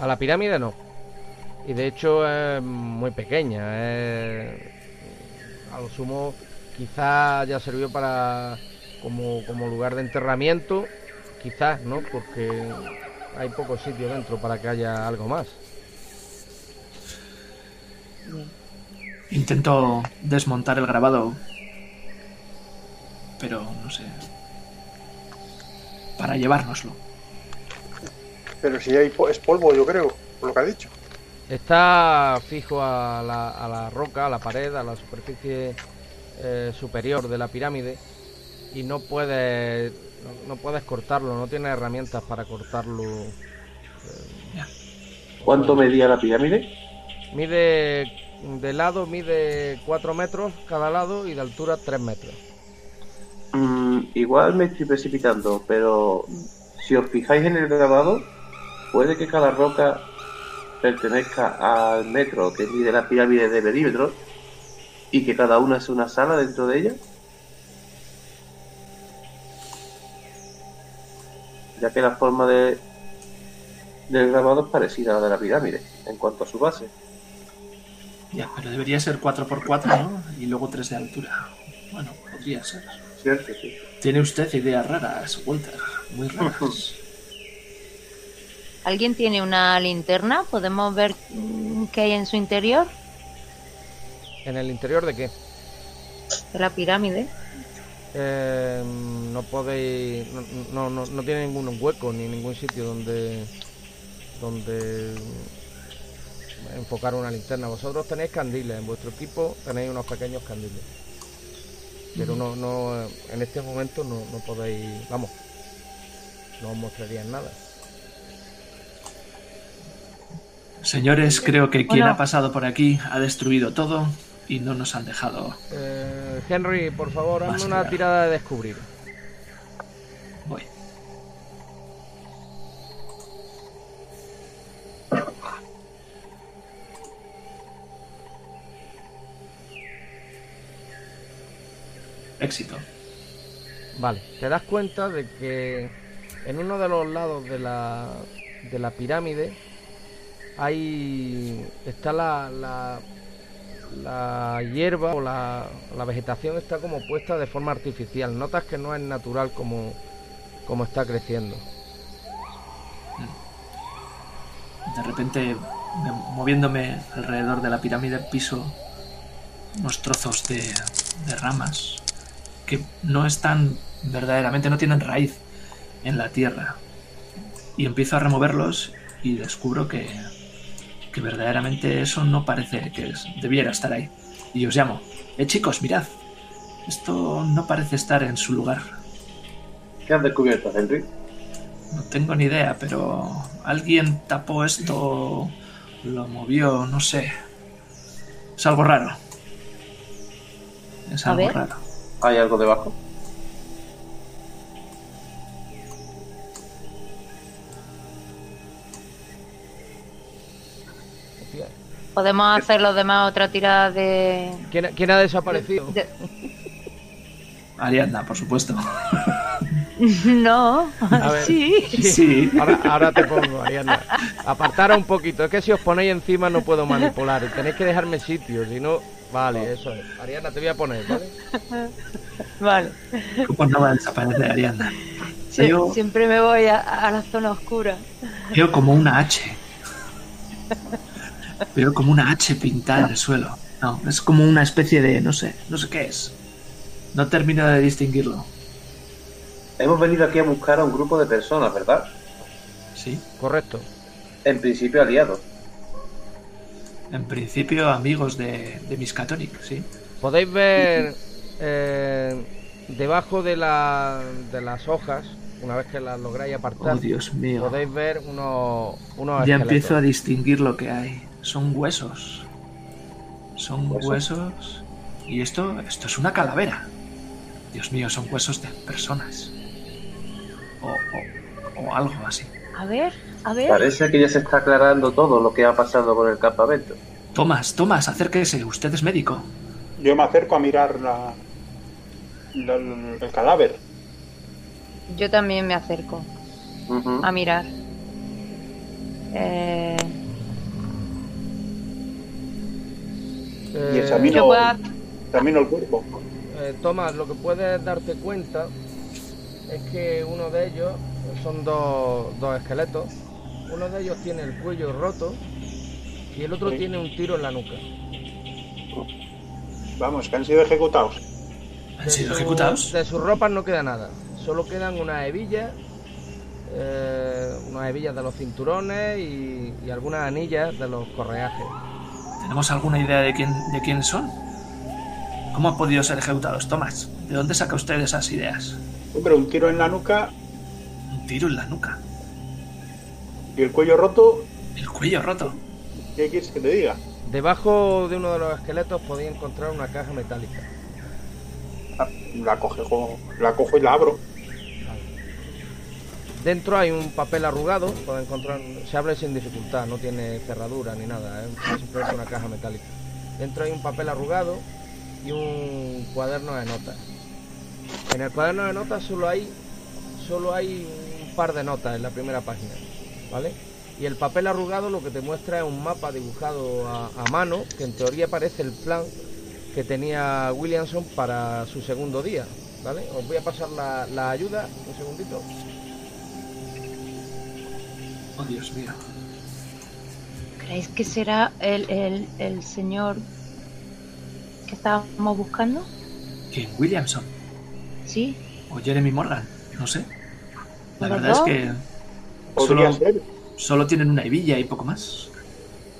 A la pirámide no. Y de hecho es muy pequeña. es- A lo sumo quizás ya sirvió para como, como lugar de enterramiento. Quizás, ¿no? Porque hay poco sitio dentro para que haya algo más. Intento desmontar el grabado. Pero no sé. Para llevárnoslo. Pero si hay po- es polvo, yo creo, por lo que ha dicho. Está fijo a la, a la roca, a la pared, a la superficie eh, superior de la pirámide y no puedes no, no puedes cortarlo, no tienes herramientas para cortarlo. ¿Cuánto medía la pirámide? Mide de lado mide 4 metros cada lado y de altura 3 metros. Mm, igual me estoy precipitando, pero si os fijáis en el grabado, puede que cada roca pertenezca al metro que mide la pirámide de perímetro y que cada una es una sala dentro de ella. Ya que la forma de del grabado es parecida a la de la pirámide en cuanto a su base. Ya, pero debería ser 4x4, ¿no? Y luego 3 de altura. Bueno, podría ser. ¿Cierto? Sí. Tiene usted ideas raras, Walter. Muy raras. [LAUGHS] ¿Alguien tiene una linterna? ¿Podemos ver mm, qué hay en su interior? ¿En el interior de qué? De la pirámide. Eh, no podéis. No, no, no, no tiene ningún hueco ni ningún sitio donde. donde. enfocar una linterna. Vosotros tenéis candiles, en vuestro equipo tenéis unos pequeños candiles. Pero no, no, en este momento no, no podéis. Vamos, no os mostrarían nada. Señores, creo que quien Bueno. ha pasado por aquí ha destruido todo y no nos han dejado. Eh, Henry, por favor, hazme una claro. tirada de descubrir. Voy. Éxito. Vale, te das cuenta de que en uno de los lados de la, de la pirámide hay está la, la, la hierba o la, la vegetación está como puesta de forma artificial. Notas que no es natural como, como está creciendo. De repente, me- moviéndome alrededor de la pirámide, piso unos trozos de, de ramas que no están verdaderamente, no tienen raíz en la tierra. Y empiezo a removerlos y descubro que, que verdaderamente eso no parece que debiera estar ahí. Y os llamo, eh chicos, mirad, esto no parece estar en su lugar. ¿Qué has descubierto, Henry? No tengo ni idea, pero alguien tapó esto, lo movió, no sé. Es algo raro. Es A algo ver. raro. ¿Hay algo debajo? Podemos hacer los demás otra tirada de. ¿Quién, quién ha desaparecido? de- Ariadna, por supuesto. [LAUGHS] No, A ver. sí. Sí. Ahora, ahora te pongo, Ariadna. Apartaros un poquito. Es que si os ponéis encima no puedo manipular. Tenéis que dejarme sitio, si no... Vale, eso es. Ariadna, te voy a poner, ¿vale? Vale. ¿Cómo no va a desaparecer Ariadna? Sie- Veo, Siempre me voy a, a la zona oscura. veo como una H. Veo como una H pintada en el suelo. No, es como una especie de... no sé, no sé qué es. No termino de distinguirlo. Hemos venido aquí a buscar a un grupo de personas, ¿verdad? Sí. Correcto. En principio aliados. En principio, amigos de, de Miskatonic, sí. Podéis ver eh, debajo de, la, de las hojas, una vez que las lográis apartar, Oh, Dios mío. podéis ver unos, unos Ya esqueletos. empiezo a distinguir lo que hay. Son huesos. Son Huesos. huesos. Y esto, esto es una calavera. Dios mío, son huesos de personas. O, o- o algo así. A ver, a ver. Parece que ya se está aclarando todo lo que ha pasado con el campamento. Tomás, Tomás, acérquese. Usted es médico. Yo me acerco a mirar la, la- el cadáver. Yo también me acerco a mirar. Eh, Eh, Y examino, puedo- examino el cuerpo. Eh, Tomás, lo que puedes darte cuenta es que uno de ellos son dos, dos esqueletos. Uno de ellos tiene el cuello roto y el otro Sí. tiene un tiro en la nuca. Vamos, que han sido ejecutados. ¿Han De sido su- ejecutados? De sus ropas no queda nada. Solo quedan unas hebillas, eh, unas hebillas de los cinturones y, y algunas anillas de los correajes. ¿Tenemos alguna idea de quién, de quién son? ¿Cómo han podido ser ejecutados, Tomás? ¿De dónde saca usted esas ideas? Hombre, un tiro en la nuca Un tiro en la nuca. y el cuello roto. El cuello roto. ¿Qué quieres que te diga? Debajo de uno de los esqueletos podía encontrar una caja metálica. Ah, La, cojo, la cojo y la abro. Dentro hay un papel arrugado, puede encontrar, se abre sin dificultad, no tiene cerradura ni nada, es simplemente una caja metálica. Dentro hay un papel arrugado y un cuaderno de notas. En el cuaderno de notas solo hay solo hay un par de notas en la primera página, ¿vale? Y el papel arrugado lo que te muestra es un mapa dibujado a, mano, que en teoría parece el plan que tenía Williamson para su segundo día, ¿vale? Os voy a pasar la ayuda, un segundito. Oh, Dios mío. ¿Creéis que será el, el, el señor que estábamos buscando? ¿Quién? ¿Williamson? Sí. ¿O Jeremy Morgan? No sé. La ¿Los verdad es que solo, ser. solo tienen una hebilla y poco más.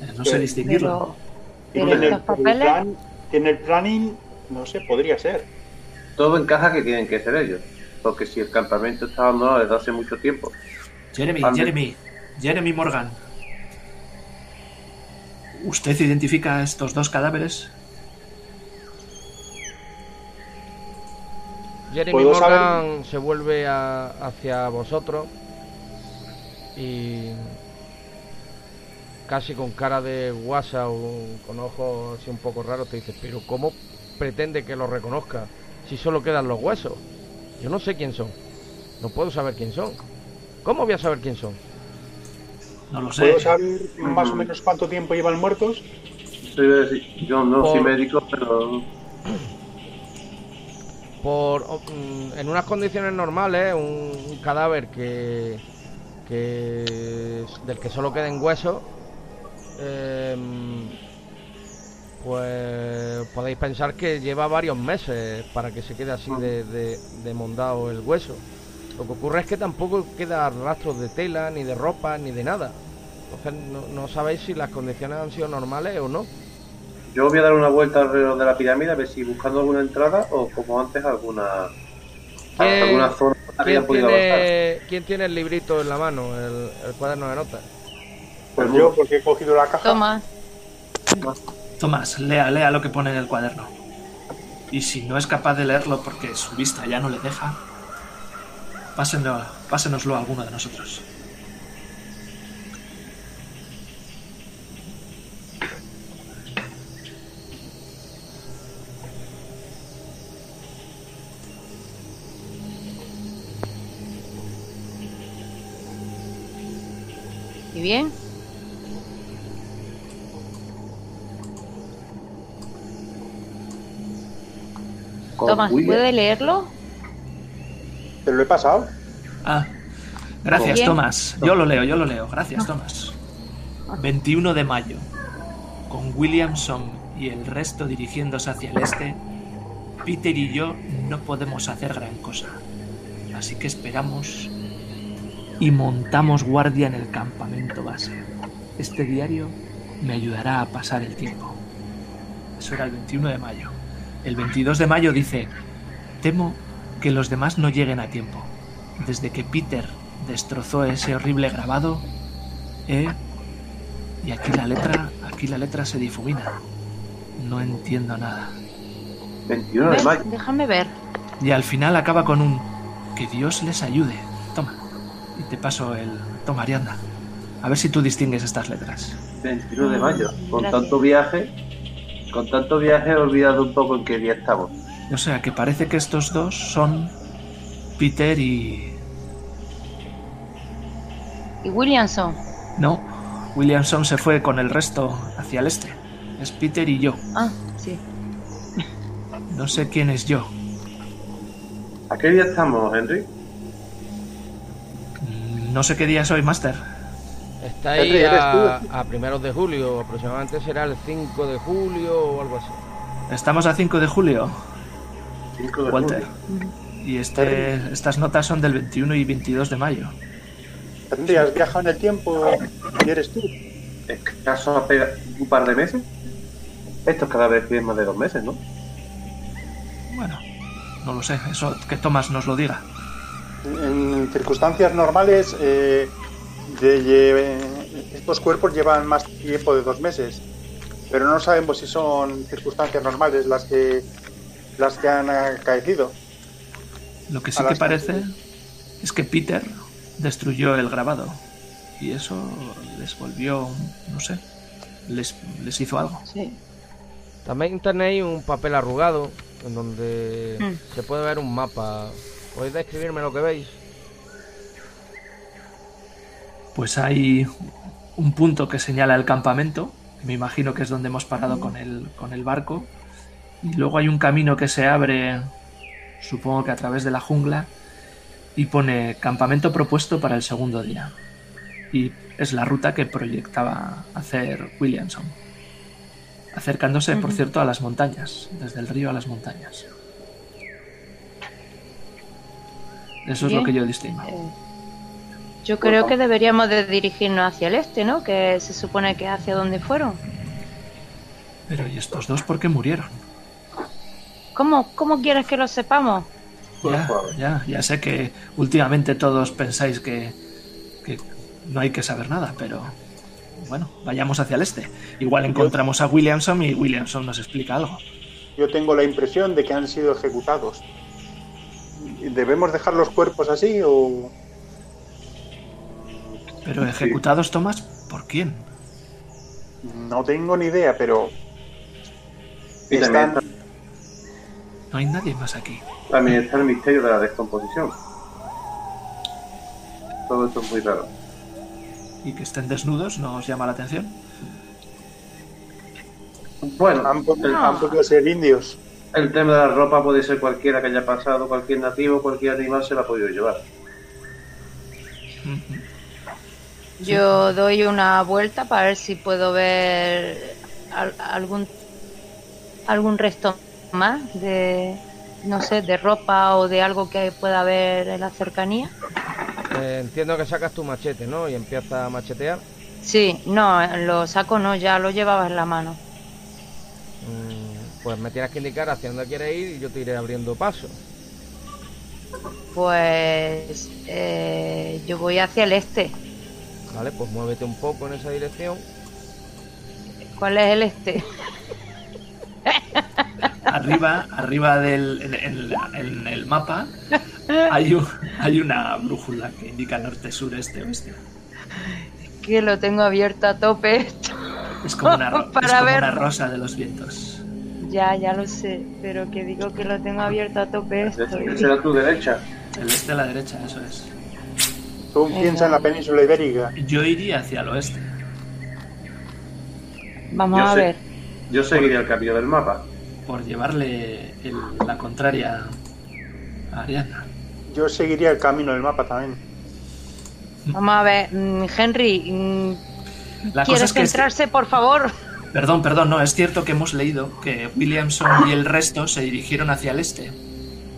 Eh, No sé distinguirlo. Pero, pero Tiene el, papeles, plan, tiene el planning, no sé, podría ser. Todo encaja que tienen que ser ellos. Porque si el campamento está abandonado desde hace mucho tiempo, Jeremy. Jeremy, Jeremy Morgan. ¿Usted identifica estos dos cadáveres? Jeremy ¿Puedo Morgan se vuelve a- hacia vosotros y casi con cara de guasa o con ojos así un poco raros te dice, pero ¿cómo pretende que lo reconozca si solo quedan los huesos? Yo no sé quién son, no puedo saber quién son. ¿Cómo voy a saber quién son? No lo sé. ¿Puedo saber más o menos cuánto tiempo llevan muertos? Decir, yo no soy médico, pero por o- mm, en unas condiciones normales un, un cadáver que, que del que solo queden huesos em, pues podéis pensar que lleva varios meses para que se quede así de, de, de mondado el hueso lo que ocurre es que tampoco queda rastros de tela ni de ropa ni de nada entonces no, no sabéis si las condiciones han sido normales o no yo voy a dar una vuelta alrededor de la pirámide a ver si buscando alguna entrada o como antes alguna ¿Quién- alguna zona ¿Quién podido avanzar. tiene, ¿Quién tiene el librito en la mano, el, el cuaderno de notas? Pues yo, porque he cogido la caja. toma. Tomás, lea, lea lo que pone en el cuaderno. Y si no es capaz de leerlo porque su vista ya no le deja, pásenlo, pásenoslo a alguno de nosotros. ¿Y bien? Tomás. ¿puede leerlo? Te lo he pasado. Ah, gracias, Bien. Tomás. Yo lo leo, yo lo leo. Gracias, Tomás. 21 de mayo. Con Williamson y el resto dirigiéndose hacia el este, Peter y yo no podemos hacer gran cosa. Así que esperamos y montamos guardia en el campamento base. Este diario me ayudará a pasar el tiempo. Eso era el 21 de mayo. El 22 de mayo dice, temo que los demás no lleguen a tiempo. Desde que Peter destrozó ese horrible grabado, he... Y aquí la letra, aquí la letra se difumina. No entiendo nada. 21 de mayo. Déjame ver. Y al final acaba con un que Dios les ayude. Toma. Y te paso el. Toma, Arianda. A ver si tú distingues estas letras. 21 de mayo. Con Gracias. tanto viaje, con tanto viaje he olvidado un poco en qué día estamos. O sea que parece que estos dos son Peter y. ¿Y Williamson? No, Williamson se fue con el resto hacia el este. Es Peter y yo. Ah, sí. No sé quién es yo. ¿A qué día estamos, Henry? Mm, No sé qué día soy, Master. Está ahí Henry, ¿eres a, a primeros de julio, aproximadamente será el 5 de julio o algo así. Estamos a 5 de julio, 5 de Walter. julio. Y este, estas notas son del 21 y 22 de mayo. Henry, has viajado en el tiempo y eres tú. ¿Escaso apenas un par de meses? Esto es cada vez es más de dos meses, ¿no? Bueno, no lo sé, eso que Thomas nos lo diga. En circunstancias normales, eh, de estos cuerpos llevan más tiempo de dos meses, pero no sabemos si son circunstancias normales las que las que han acaecido. Lo que sí que parece es que Peter destruyó el grabado. Y eso les volvió, no sé, les, les hizo algo. Sí. También tenéis un papel arrugado en donde Mm. se puede ver un mapa. ¿Podéis describirme lo que veis? Pues hay un punto que señala el campamento, que me imagino que es donde hemos parado con el, con el barco. Y luego hay un camino que se abre, supongo que a través de la jungla, y pone campamento propuesto para el segundo día. Y es la ruta que proyectaba hacer Williamson. Acercándose, por cierto, a las montañas, desde el río a las montañas. Eso es lo que yo distingo. Eh, yo creo que deberíamos de dirigirnos hacia el este, ¿no? Que se supone que hacia donde fueron. Pero ¿y estos dos por qué murieron? ¿Cómo, cómo quieres que lo sepamos? Ya, ya, ya sé que últimamente todos pensáis que, que no hay que saber nada, pero bueno, vayamos hacia el este. Igual encontramos a Williamson y Williamson nos explica algo. Yo tengo la impresión de que han sido ejecutados. ¿Debemos dejar los cuerpos así o Pero ejecutados, Tomás, ¿por quién? no tengo ni idea, pero están está, No hay nadie más aquí. también está el misterio de la descomposición. Todo esto es muy raro. Y que estén desnudos no os llama la atención. Bueno, han, el, han podido ser indios. el tema de la ropa puede ser cualquiera que haya pasado, cualquier nativo, cualquier animal se la ha podido llevar. Yo doy una vuelta para ver si puedo ver al- algún algún resto más de no sé, de ropa o de algo que pueda haber en la cercanía. Eh, entiendo que sacas tu machete, ¿no? Y empiezas a machetear. Sí, no, lo saco no, ya lo llevabas en la mano. Mm, pues me tienes que indicar hacia dónde quieres ir y yo te iré abriendo paso. Pues eh, yo voy hacia el este. Vale, pues muévete un poco en esa dirección. ¿Cuál es el este? [LAUGHS] [LAUGHS] Arriba, arriba del en, en la- en el mapa hay, un- hay una brújula que indica norte, sur, este, oeste. Que lo tengo abierto a tope esto. Es como una, ro- [LAUGHS] es Para como una verlo. rosa de los vientos. Ya, ya lo sé, pero que digo que lo tengo abierto a tope esto. y- Esa era tu derecha. El este a la derecha, eso es. Tú piensas en la península ibérica. Yo iría hacia el oeste. Vamos Yo a sé. ver. Yo seguiría el cambio del mapa. por llevarle el- la contraria a Ariana. Yo seguiría el camino del mapa también. Vamos a ver, mm, Henry, mm, La ¿quieres es que, es- centrarse, por favor? Perdón, perdón, no, es cierto que hemos leído que Williamson y el resto se dirigieron hacia el este,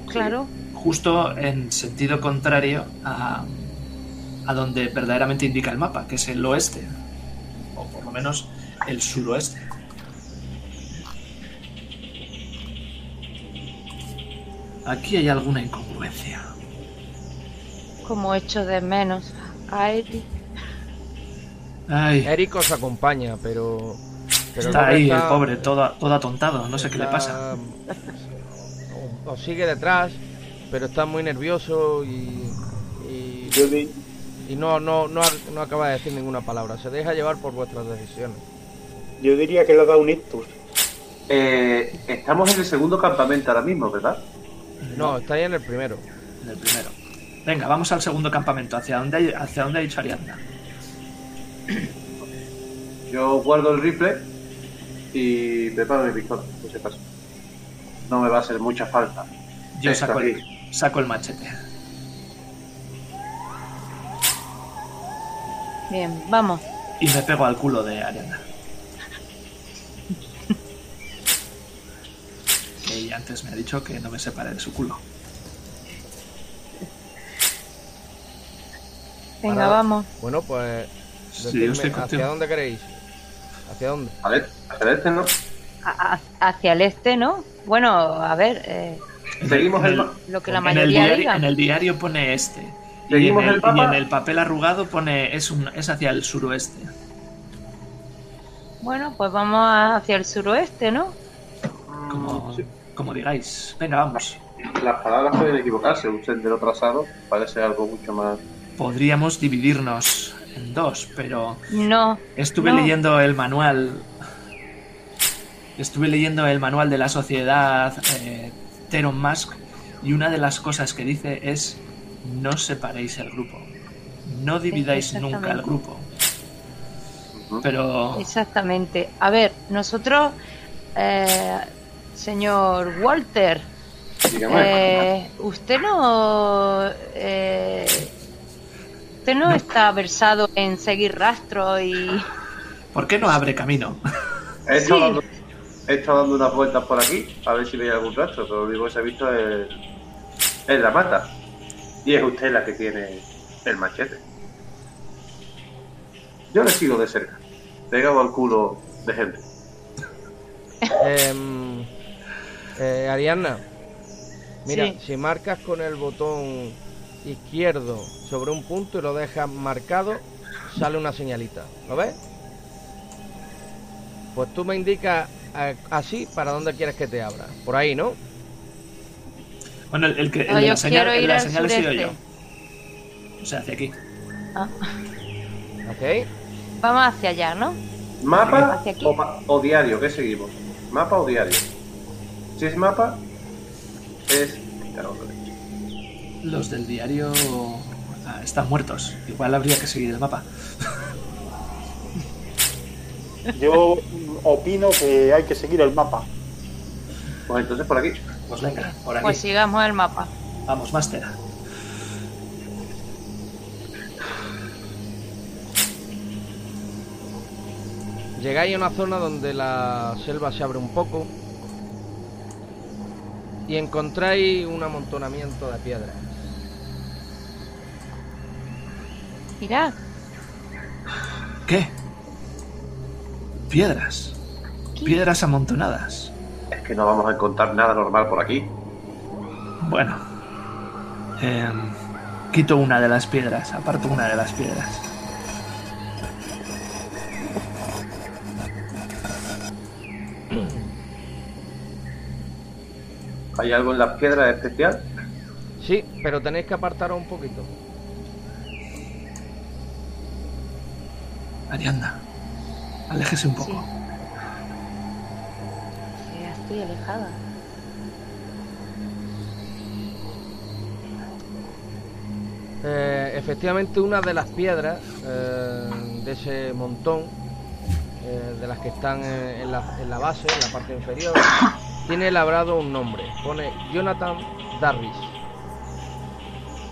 Claro. justo en sentido contrario a, a donde verdaderamente indica el mapa, que es el oeste, o por lo menos el suroeste. Aquí hay alguna incongruencia. Como echo de menos a Eric. Ay, Eric os acompaña, pero Pero Está ahí está- el pobre, todo, todo atontado, no sé qué le pasa. o- Os sigue detrás, pero está muy nervioso y, y, y no, no, no, no acaba de decir ninguna palabra. Se deja llevar por vuestras decisiones. yo diría que le ha dado un ictus. Eh, estamos en el segundo campamento ahora mismo, ¿verdad? No, está ahí en el primero. En el primero. Venga, vamos al segundo campamento. ¿Hacia dónde, hay- hacia dónde ha dicho Ariadna? [CLEARS THROAT] Yo guardo el rifle y preparo mi pistola, por si acaso. No me va a hacer mucha falta. Yo saco el, saco el machete. Bien, vamos. Y me pego al culo de Ariadna. Ella antes me ha dicho que no me separe de su culo. Venga, Para- vamos. Bueno, pues Sí, decidme, yo estoy ¿hacia contigo. dónde queréis? ¿Hacia dónde? A ver, hacia este, ¿no? A- hacia el este, ¿no? Bueno, a ver, eh, Seguimos En el, el- lo que la En el, mayoría diario, diga. en el diario pone este. Y ¿Seguimos en el, el mapa? y en el papel arrugado pone es, un, es hacia el suroeste. Bueno, pues vamos hacia el suroeste, ¿no? Como, Sí. Como digáis. Venga, vamos. Las palabras pueden equivocarse. Un sendero trazado parece algo mucho más. Podríamos dividirnos en dos, pero No. estuve No. leyendo el manual. Estuve leyendo el manual de la sociedad eh, Teron Mask y una de las cosas que dice es no separéis el grupo. No dividáis nunca el grupo. Pero Exactamente. A ver, nosotros, eh, señor Walter, Dígame. eh, usted no, eh, usted no, está versado en seguir rastros y ¿por qué no abre camino? He estado, sí. dando, he estado dando unas vueltas por aquí a ver si veía algún rastro, pero lo único que se ha visto es, es la mata. Y es usted la que tiene el machete. Yo le sigo de cerca, pegado al culo de gente. Em, eh, Ariadna, mira, Sí. si marcas con el botón izquierdo sobre un punto y lo dejas marcado, sale una señalita. ¿Lo ves? Pues tú me indicas eh, así para dónde quieres que te abra. Por ahí, ¿no? Bueno, el, el que el No, de yo la señal, el de la señal he sido yo. O sea, hacia aquí. Ah, ¿Ok? vamos hacia allá, ¿no? ¿Mapa Hacia aquí. o, o diario? ¿Qué seguimos? ¿Mapa o diario? Si es mapa, es... Los del diario ah, están muertos. Igual habría que seguir el mapa. Yo opino que hay que seguir el mapa. Pues entonces por aquí. Pues venga, por aquí. Pues sigamos el mapa. Vamos, máster. Llegáis a una zona donde la selva se abre un poco y encontráis un amontonamiento de piedras. Mirad, ¿Qué? Piedras. Piedras amontonadas. Es que no vamos a encontrar nada normal por aquí. Bueno. em, quito una de las piedras. Aparto una de las piedras. ¿Hay algo en las piedras especial? Sí, pero tenéis que apartaros un poquito. Arianda. Aléjese un poco. Sí. Ya estoy alejada. Eh, efectivamente, una de las piedras eh, de ese montón, eh, de las que están en, en la, en la base, en la parte inferior, tiene labrado un nombre. Pone Jonathan Darvis.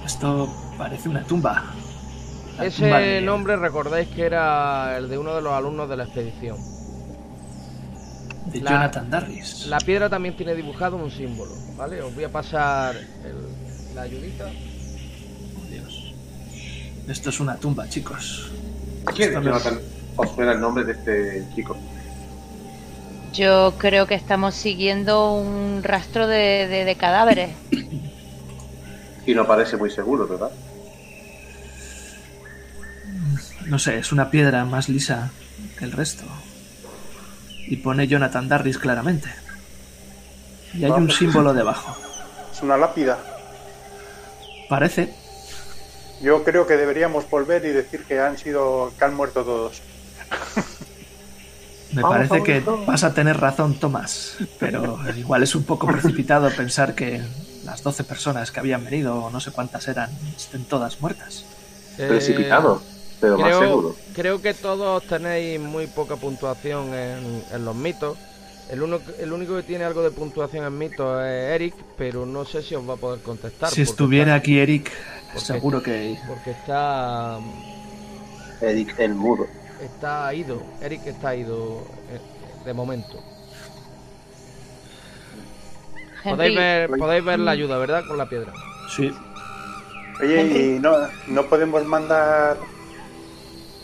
Esto parece una tumba. La tumba Ese de- nombre recordáis que era el de uno de los alumnos de la expedición. de la- Jonathan Darris. La piedra también tiene dibujado un símbolo, ¿vale? Os voy a pasar el- la ayudita. Oh, Dios. Esto es una tumba, chicos. ¿Quién, no- Jonathan? ¿Os suena el nombre de este chico? Yo creo que estamos siguiendo un rastro de, de- de cadáveres. Y no parece muy seguro, ¿verdad? No sé, es una piedra más lisa que el resto. Y pone Jonathan Darris claramente. Y hay un símbolo debajo. Es una lápida. Parece. Yo creo que deberíamos volver y decir que han sido que han muerto todos. [LAUGHS] Me Vamos, parece vamos, que vamos. vas a tener razón, Tomás. Pero igual es un poco precipitado pensar que las 12 personas que habían venido, o no sé cuántas eran, estén todas muertas. Eh, Precipitado, pero más seguro. creo que todos tenéis muy poca puntuación en, en los mitos. El, uno, el único que tiene algo de puntuación en mitos es Eric, pero no sé si os va a poder contestar. Si estuviera está- aquí Eric, porque- seguro que... Porque está, Eric el mudo. Está ido. Eric está ido eh, de momento. Podéis ver, podéis ver la ayuda, ¿verdad? Con la piedra. Sí, Oye, y no, no podemos mandar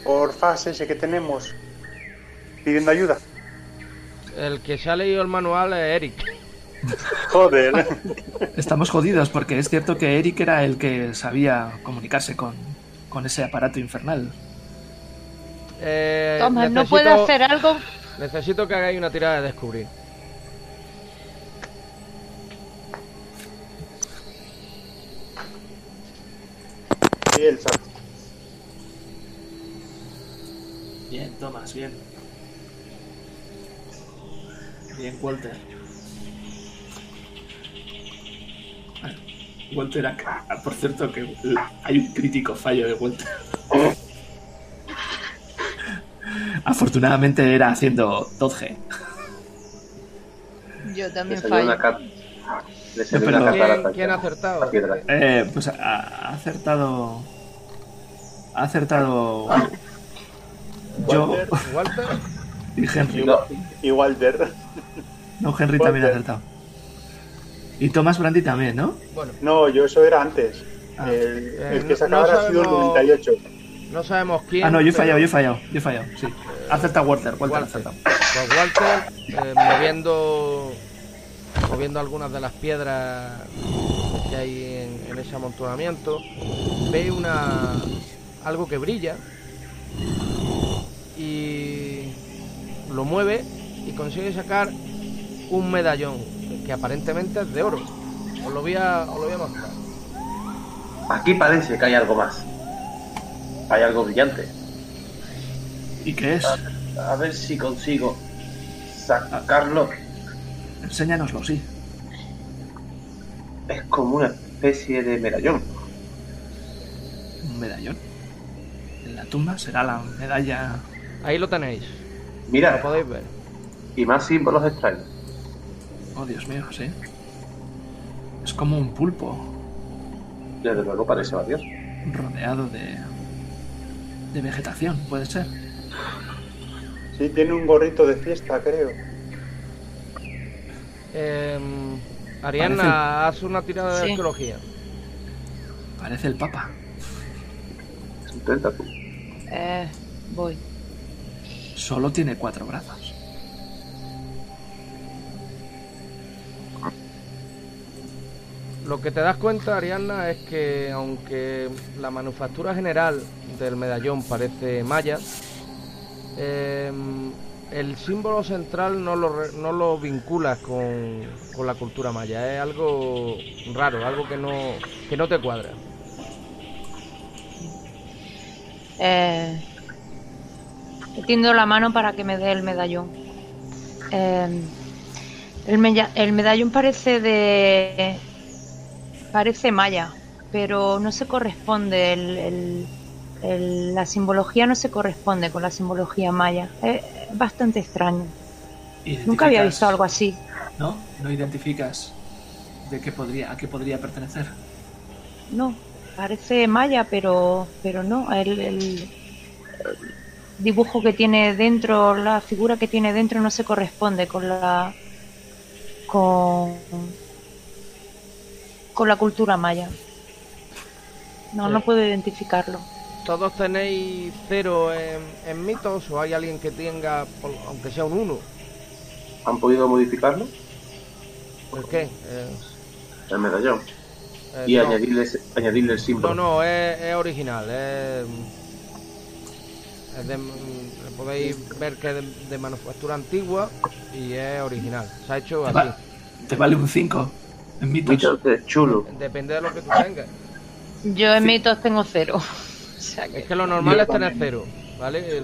por fase ese que tenemos pidiendo ayuda. El que se ha leído el manual es Eric. [LAUGHS] Joder. [LAUGHS] estamos jodidos porque es cierto que Eric era el que sabía comunicarse con, con ese aparato infernal. Eh, Thomas, ¿no puede hacer algo? Necesito que hagáis una tirada de descubrir. El sabe. Bien, Tomás, bien. Bien, Walter. Walter, acá. Ah, por cierto, que hay un crítico fallo de Walter. [LAUGHS] Afortunadamente era haciendo 12. Yo también fallo. Le salió una ¿Quién, ha acertado? Eh, pues ha, ha acertado. Ha acertado. Yo Walter. ¿Walter? [LAUGHS] y Henry. No, Y Walter. No, Henry también ha Walter. acertado. Y Thomas Brandy también, ¿no? Bueno, No, yo eso era antes. Ah. El, Eh, el que se no ha sido el sabemos- 98. No sabemos quién. Ah, no, yo he pero- fallado, yo he fallado, yo he fallado, sí. Ha acertado Walter, Walter, ha Walter. Pues Walter, eh, moviendo, moviendo algunas de las piedras que hay en, en ese amontonamiento, ve una algo que brilla y lo mueve y consigue sacar un medallón que aparentemente es de oro. Os lo voy a, os lo voy a mostrar. aquí parece que hay algo más. Hay algo brillante. ¿Y qué es? A ver si consigo sacarlo. Enséñanoslo, sí. Es como una especie de medallón. Un medallón. En la tumba será la medalla. Ahí lo tenéis, lo Mira, podéis ver. y más símbolos extraños. Oh, Dios mío, sí. Es como un pulpo Desde luego parece valioso. rodeado de. De vegetación, puede ser. Sí, tiene un gorrito de fiesta, creo. Eh, Ariana, haz una tirada de arqueología. Parece el Papa. Es un tentáculo. Eh, voy. Solo tiene cuatro brazos. Lo que te das cuenta, Ariana, es que aunque la manufactura general del medallón parece maya, eh, el símbolo central no lo, no lo vinculas con, con la cultura maya. Es algo raro, algo que no, que no te cuadra. Eh, tiendo la mano para que me dé el medallón. Eh, el, medallón parece de. parece maya, pero no se corresponde. el- el- la simbología no se corresponde con la simbología maya. Es bastante extraño. Nunca había visto algo así. ¿No? ¿No identificas de qué podría, a qué podría pertenecer? No, parece maya, pero, pero no. El, el- el dibujo que tiene dentro, la figura que tiene dentro no se corresponde con la con con la cultura maya. No, no Sí. puedo identificarlo. ¿Todos tenéis cero en, en mitos o hay alguien que tenga, aunque sea un 1? ¿Han podido modificarlo? ¿El qué? Eh... El medallón. Eh, y no. añadirle, añadirle, el símbolo. No, no, es, original. Es, de, mm, podéis ver que es de, manufactura antigua y es original. Se ha hecho así. ¿Te vale un 5? En mitos. es chulo. Depende de lo que tú tengas. Yo en sí. mitos tengo cero. Es que lo normal es tener cero, ¿vale?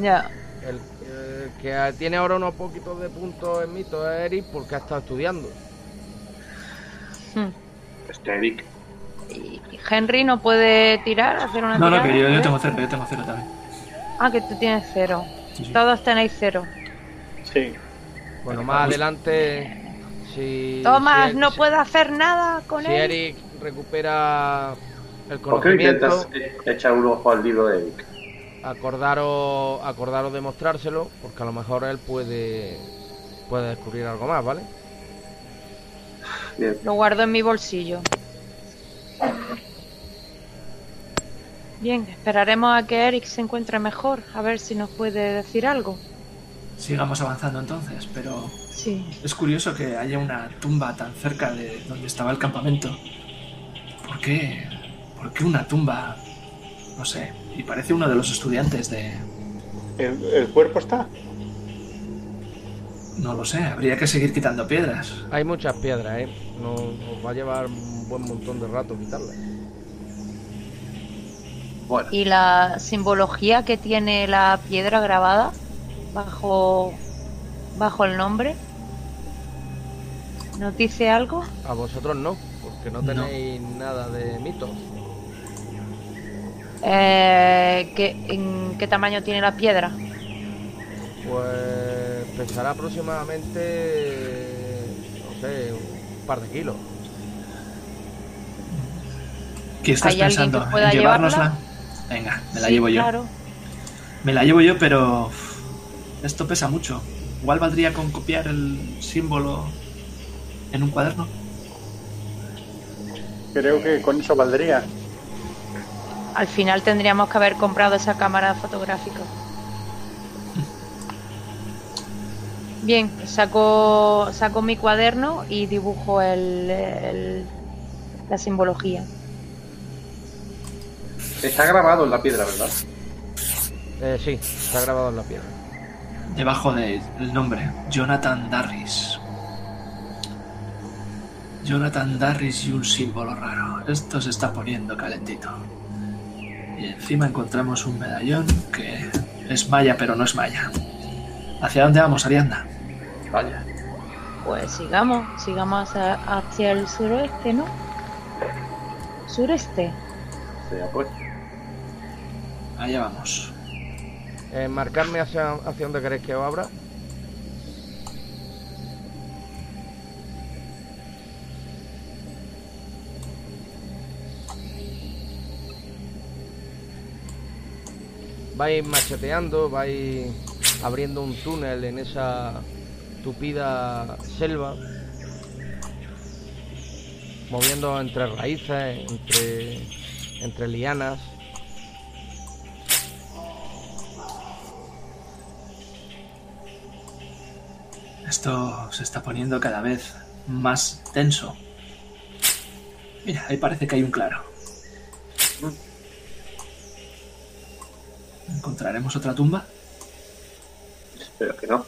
Ya. El, eh, que tiene ahora unos poquitos de puntos en mito es Eric porque ha estado estudiando. Hmm. Este Eric. ¿Y Henry no puede tirar? Hacer una no, no, que yo, tengo cero, yo tengo cero también. Ah, que tú tienes cero. Todos tenéis cero. Sí. Bueno, más adelante. Si, Tomás, no puedo hacer nada con él. Si Eric recupera el ¿Por qué no conocimiento, intentas e- echar un ojo al libro de Eric? acordaros, acordaros de mostrárselo, porque a lo mejor él puede, puede descubrir algo más, ¿vale? Bien. Lo guardo en mi bolsillo. Bien, esperaremos a que Eric se encuentre mejor, a ver si nos puede decir algo. Sigamos avanzando entonces, pero Sí. es curioso que haya una tumba tan cerca de donde estaba el campamento. ¿Por qué? ¿Por qué una tumba? No sé. Y parece uno de los estudiantes de... ¿El, el cuerpo está? No lo sé, habría que seguir quitando piedras. Hay muchas piedras, ¿eh? No, os va a llevar un buen montón de rato quitarlas. Bueno, ¿Y la simbología que tiene la piedra grabada bajo, bajo el nombre? ¿Nos dice algo? A vosotros no, porque no No. tenéis nada de mitos. Eh, ¿qué, ¿En qué tamaño tiene la piedra? Pues pesará aproximadamente, no sé, un par de kilos. ¿Qué estás ¿Hay alguien pensando? que pueda ¿En llevárnosla? llevarla? Venga, me la Sí, llevo yo. Claro. Me la llevo yo, pero uf, esto pesa mucho. Igual valdría con copiar el símbolo en un cuaderno. Creo que con eso valdría. Al final tendríamos que haber comprado esa cámara fotográfica. Bien, saco, saco mi cuaderno y dibujo el, el- la simbología. está grabado en la piedra, ¿verdad? Eh, sí, está grabado en la piedra. Debajo del nombre, Jonathan Darris. Jonathan Darris y un símbolo raro. Esto se está poniendo calentito. Y encima encontramos un medallón que es maya, pero no es maya. ¿Hacia dónde vamos, Arianda? Vaya. Pues sigamos, sigamos hacia el suroeste, ¿no? Sureste. Sea pues. Allá vamos. Eh, marcarme hacia, hacia donde queréis que abra. Vais macheteando, vais abriendo un túnel en esa tupida selva, moviendo entre raíces, entre, lianas. Esto se está poniendo cada vez más tenso. Mira, ahí parece que hay un claro. ¿Encontraremos otra tumba? Espero que no.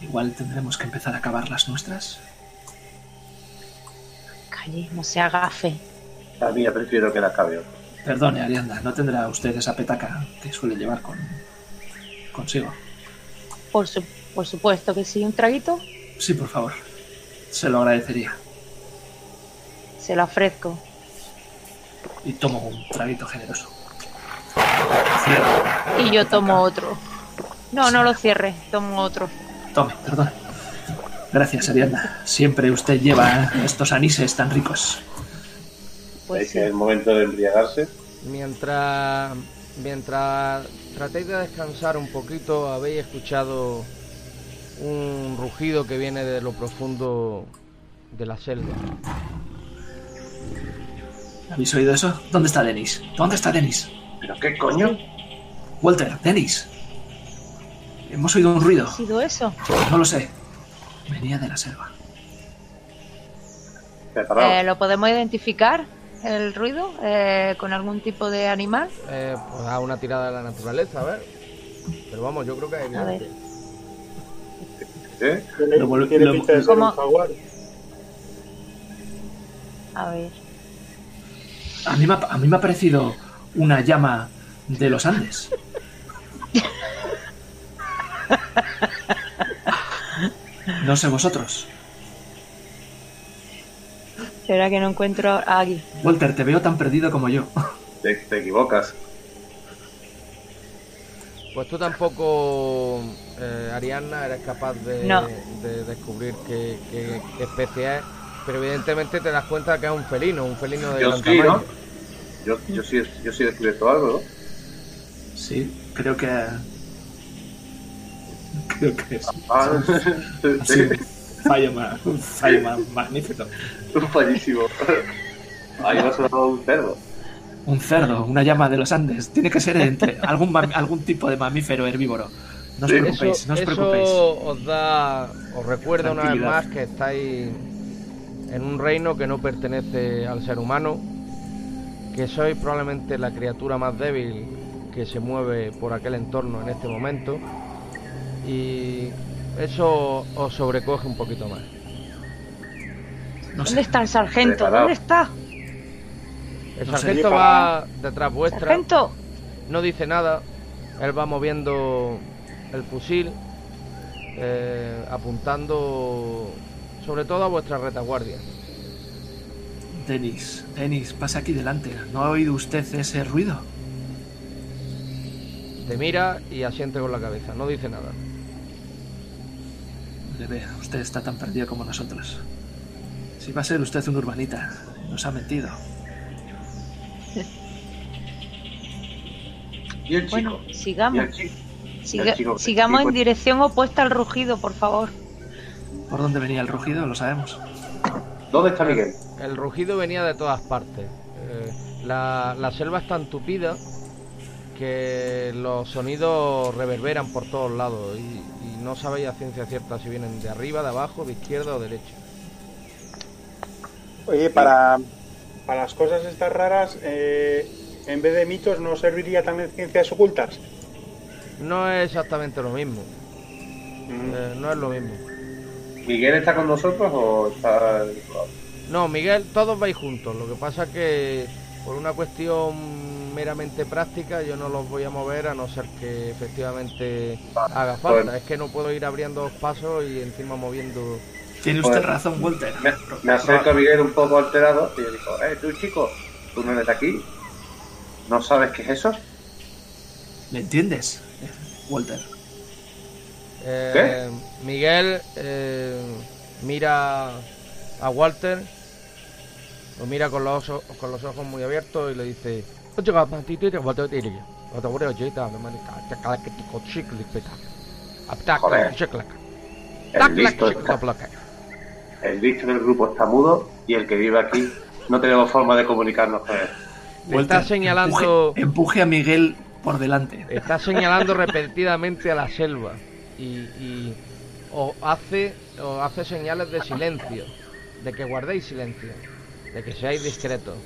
Igual tendremos que empezar a cavar las nuestras. Calle, no se agafe. A mí ya prefiero que la otro. Perdone, Arianda, ¿no tendrá usted esa petaca que suele llevar con... consigo? Por, su- por supuesto que sí, un traguito, Sí, por favor. Se lo agradecería. se lo ofrezco. Y tomo un traguito generoso. Y yo tomo otro. No, no lo cierre, tomo otro. Tome, perdón. Gracias, Arianda. Siempre usted lleva estos anises tan ricos. Pues es sí. que es el momento de embriagarse. Mientras, mientras tratéis de descansar un poquito, habéis escuchado un rugido que viene de lo profundo de la selva. ¿Habéis oído eso? ¿Dónde está Denis? ¿Dónde está Denis? ¿Pero qué coño? Walter, Denis. Hemos oído un ruido. ¿Ha sido eso? No lo sé. Venía de la selva. Eh, ¿Lo podemos identificar? el ruido? Eh, ¿Con algún tipo de animal? Eh, pues a una tirada de la naturaleza, a ver. Pero vamos, yo creo que es A ver. ¿Eh? Tiene, Lo tiene lo- pinta de ser un jaguar. A ver. A mí, me ha, a mí me ha parecido una llama de los Andes. No sé vosotros. ¿Será que no encuentro a aquí? Walter, te veo tan perdido como yo. Te, te equivocas. Pues tú tampoco, eh, Ariadna, eres capaz de, No. de descubrir qué, qué- qué especie es. Pero evidentemente te das cuenta que es un felino, un felino de Yo gran sí, tamaño. ¿no? Yo, yo sí, yo sí he descubierto algo, ¿no? Sí, creo que. [LAUGHS] Creo que es. Ah, un fallo, un fallo ma- magnífico. un fallísimo. Ahí me ha sonado un cerdo. Un cerdo, una llama de los Andes. Tiene que ser entre algún, algún tipo de mamífero herbívoro. No os Sí. preocupéis, Eso, no os eso preocupéis. os da, os recuerda una vez más que estáis en un reino que no pertenece al ser humano, que sois probablemente la criatura más débil que se mueve por aquel entorno en este momento y eso os sobrecoge un poquito más. No sé. ¿Dónde está el sargento? Preparado. ¿Dónde está? El No sargento va detrás vuestra, ¡Sargento! no dice nada, él va moviendo el fusil, eh, apuntando sobre todo a vuestra retaguardia. Denis, Denis, pasa aquí delante. ¿No ha oído usted ese ruido? Te mira y asiente con la cabeza, no dice nada. Le ve, usted está tan perdido como nosotros. Si va a ser usted un urbanita, nos ha mentido. Y el chico. Bueno, y sigamos. el chico. Siga- el chico- sigamos en dirección opuesta al rugido, por favor. ¿Por dónde venía el rugido? Lo sabemos. ¿Dónde está Miguel? El rugido venía de todas partes. Eh, la, la selva es tan tupida que los sonidos reverberan por todos lados y, y no sabéis a ciencia cierta si vienen de arriba, de abajo, de izquierda o derecha. Oye, para, para las cosas estas raras, eh, en vez de mitos, ¿no serviría también ciencias ocultas? No es exactamente lo mismo. Mm. eh, no es lo mismo. ¿Miguel está con nosotros o está.? No, Miguel, todos vais juntos. Lo que pasa que por una cuestión meramente práctica yo no los voy a mover a no ser que efectivamente haga falta. Es que no puedo ir abriendo dos pasos y encima moviendo... Tiene usted razón, Walter. Me, me acerco a Miguel un poco alterado y le digo: Eh, tú chico, tú no eres de aquí. ¿No sabes qué es eso? ¿Le entiendes, Walter? Eh, Miguel eh, mira a Walter, lo mira con los, ojos, con los ojos muy abiertos y le dice... Joder. El listo, el listo del grupo está mudo y el que vive aquí no tenemos forma de comunicarnos con él. Le está señalando... Empuje, empuje a Miguel por delante. Está señalando repetidamente a la selva y, y os hace, os hace señales de silencio, de que guardéis silencio, de que seáis discretos.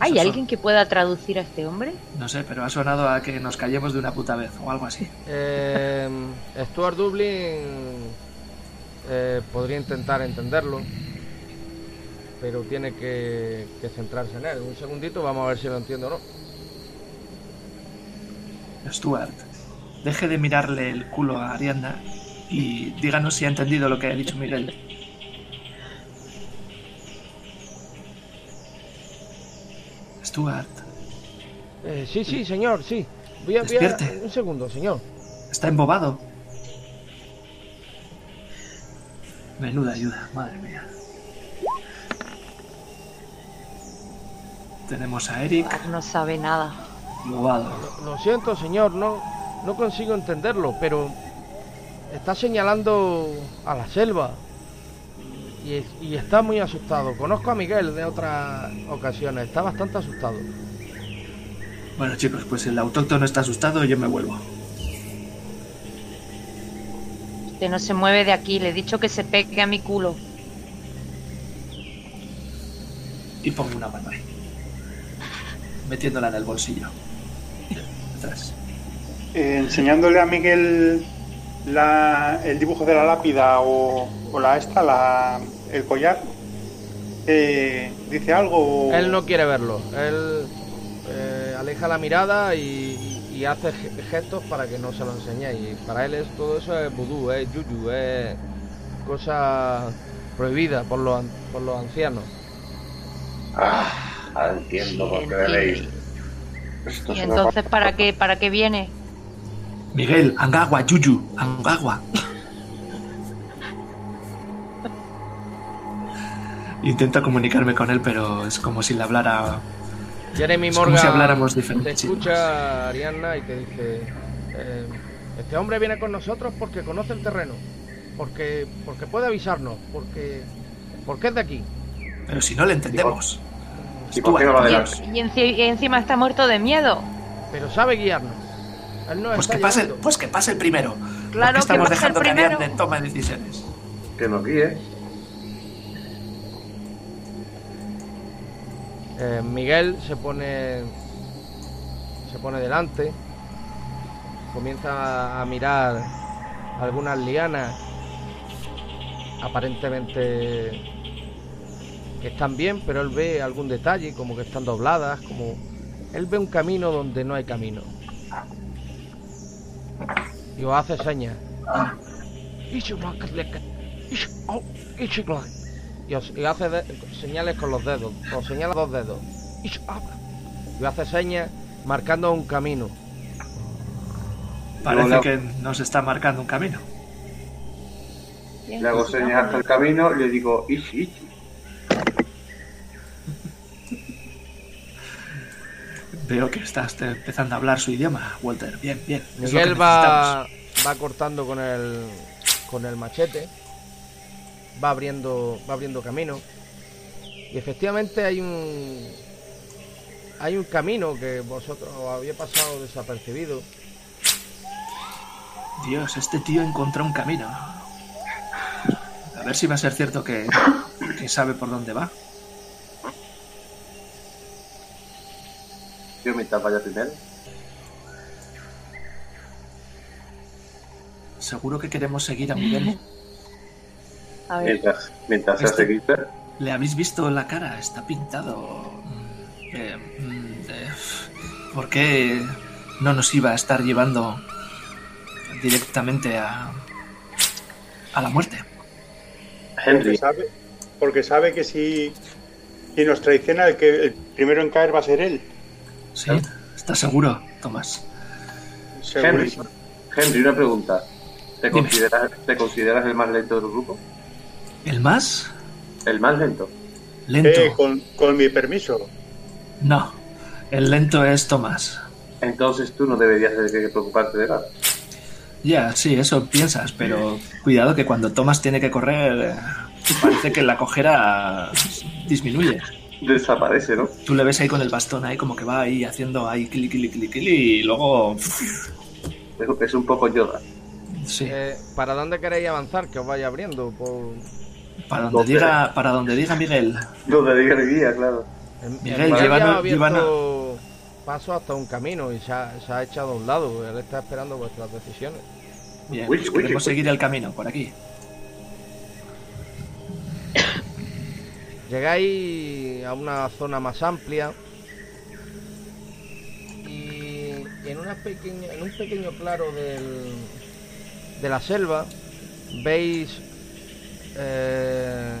¿Hay alguien que pueda traducir a este hombre? No sé, pero ha sonado a que nos callemos de una puta vez o algo así. Eh, Stuart Dublin eh, podría intentar entenderlo, pero tiene que, que centrarse en él. Un segundito, vamos a ver si lo entiendo o no. Stuart, deje de mirarle el culo a Ariadna y díganos si ha entendido lo que ha dicho Miguel. Stuart, Eh, sí, sí, señor, sí. Voy a, voy a- un segundo, señor. está embobado. Menuda ayuda, madre mía. Tenemos a Eric No sabe nada. embobado. Lo siento, señor, no, no consigo entenderlo, pero está señalando a la selva y, y está muy asustado. Conozco a Miguel de otras ocasiones, está bastante asustado. Bueno chicos, pues el autóctono está asustado y yo me vuelvo. Este no se mueve de aquí. Le he dicho que se pegue a mi culo. Y pongo una mano ahí. Metiéndola en el bolsillo. Atrás. Eh, enseñándole a Miguel la- el dibujo de la lápida o, o la esta, la, el collar. eh, ¿Dice algo? o- Él no quiere verlo. Él eh, aleja la mirada y, y hace ge- gestos para que no se lo enseñe. Y para él es, todo eso es vudú, es yuyu, es cosa prohibida por los, por los ancianos. Ah, ahora entiendo por qué veréis. Esto Y se me entonces, ¿para qué, ¿para qué viene? Miguel, Angagua, Yuyu, Angagua. Intento comunicarme con él, pero es como si le hablara. Jeremy Es como Morgan si habláramos te diferentes escucha Arianna y te dice: eh, Este hombre viene con nosotros porque conoce el terreno, porque, porque puede avisarnos, porque, porque es de aquí. Pero si no le entendemos. ¿Y por qué no va Y, adelante? en- y enci- y encima está muerto de miedo. Pero sabe guiarnos. Él nos Pues está que pase, pues que pase el primero. Claro que estamos el dejando que primero. Ariadne tome decisiones. Que nos guíe. Eh, Miguel se pone se pone delante, comienza a mirar algunas lianas aparentemente que están bien, pero él ve algún detalle como que están dobladas, como él ve un camino donde no hay camino. Y os hace señas. Y, os, y hace de- señales con los dedos, os señala dos dedos. Y hace señas marcando un camino. Parece Hola. que nos está marcando un camino. Le hago señas hasta el camino y le digo, Ichi, Ichi. Veo que estás empezando a hablar su idioma, Walter. Bien, bien. Miguel va, va cortando con el, con el machete, va abriendo, va abriendo camino. Y efectivamente hay un, hay un camino que vosotros os había pasado desapercibido. Dios, este tío encontró un camino. A ver si va a ser cierto que, que sabe por dónde va. Yo mientras vaya primero. Seguro que queremos seguir a Miguel. A ver, Mientras, mientras se Este-. ¿Le habéis visto la cara? Está pintado. mm, eh, eh, ¿Por qué no nos iba a estar llevando directamente a, a la muerte? Porque Henry, sabe, porque sabe que si, si nos traiciona, el, que, el primero en caer va a ser él. ¿Sí? ¿Estás seguro, Tomás? Henry. Henry, una pregunta. ¿Te consideras, ¿Te consideras el más lento del grupo? ¿El más? El más lento. Lento. Eh, con, con mi permiso. No. El lento es Tomás. Entonces tú no deberías de de preocuparte de nada. Ya, sí, eso piensas, pero cuidado que cuando Tomás tiene que correr, eh, parece que la cojera disminuye. Desaparece, ¿no? Tú le ves ahí con el bastón ahí como que va ahí haciendo ahí clic, clic, clic, clic, y luego... Es, es un poco Yoda. Sí, Eh, ¿Para dónde queréis avanzar? Que os vaya abriendo. Por... para donde diga, para donde diga Miguel. Donde diga el guía, claro. El- Miguel, abierto llévanos- paso hasta un camino y se ha, se ha echado a un lado. Él está esperando vuestras decisiones. Bien, Uy, pues uy, queremos uy. seguir el camino por aquí. Llegáis a una zona más amplia y en, una pequeña, en un pequeño claro del, de la selva veis eh,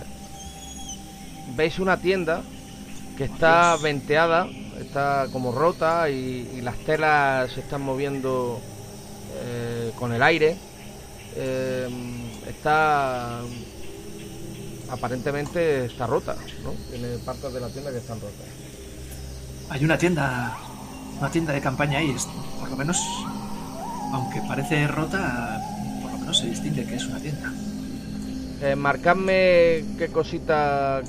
veis una tienda que está venteada, está como rota y, y las telas se están moviendo eh, con el aire. Eh, está aparentemente está rota, ¿no? Tiene partes de la tienda que están rotas. Hay una tienda, una tienda de campaña ahí, por lo menos, aunque parece rota, por lo menos se distingue que es una tienda. Eh, marcadme qué cosita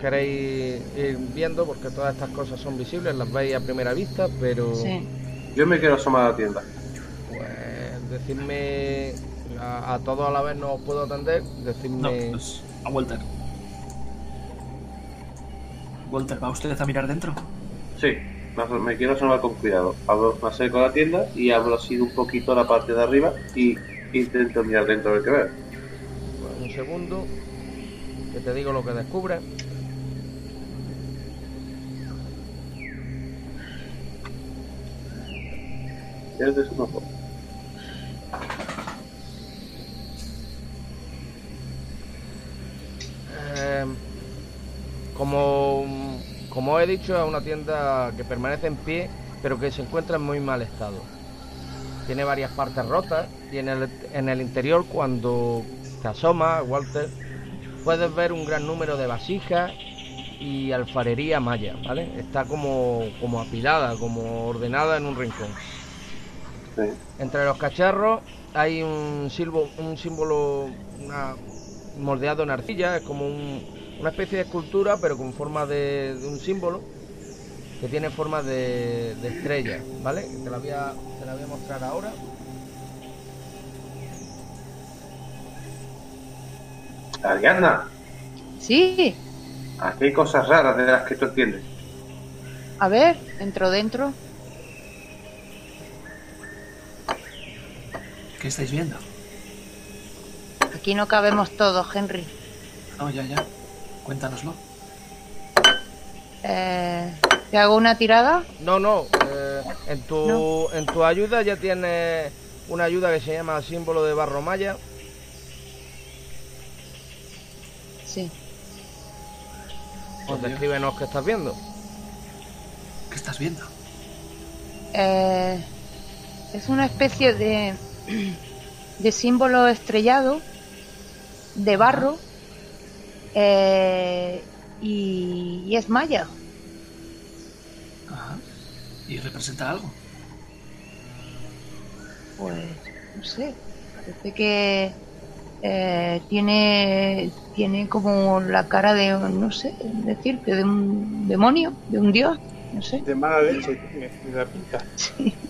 queréis ir viendo, porque todas estas cosas son visibles, las veis a primera vista, pero sí. Yo me quiero asomar a la tienda. pues decidme a, a todos a la vez no os puedo atender, No, decidme. pues a Walter. Walter, ¿va usted a mirar dentro? Sí, me- quiero salvar con cuidado. Abro, me acerco a la tienda y abro así un poquito la parte de arriba y intento mirar dentro a ver qué veo. Un segundo, que te digo lo que descubres. Desde su ojo. Como, como he dicho, es una tienda que permanece en pie, pero que se encuentra en muy mal estado. Tiene varias partes rotas y en el, en el interior, cuando te asomas, Walter, puedes ver un gran número de vasijas y alfarería maya, ¿vale? Está como, como apilada, como ordenada en un rincón. Sí. Entre los cacharros hay un, silbo- un símbolo una- moldeado en arcilla, es como un- una especie de escultura, pero con forma de, de un símbolo que tiene forma de, de estrella, ¿vale? Te la, voy a, te la voy a mostrar ahora. Ariadna, Sí, aquí hay cosas raras de las que tú entiendes. a ver, entro dentro. ¿Qué estáis viendo? Aquí no cabemos todos, Henry. No, ya, ya. Cuéntanoslo. Eh, ¿Te hago una tirada? No, no, eh, en, tu, No. en tu ayuda ya tienes una ayuda que se llama símbolo de barro maya. Sí. Pues descríbenos qué estás viendo. ¿Qué estás viendo? Eh, es una especie de, [CLEARS THROAT] de símbolo estrellado de barro eh, y, y es maya. Ajá. ¿Y representa algo? Pues no sé, parece que eh, tiene tiene como la cara de no sé decirte de un demonio, de un dios, no sé. De mala leche, tiene tiene la pinta. Sí.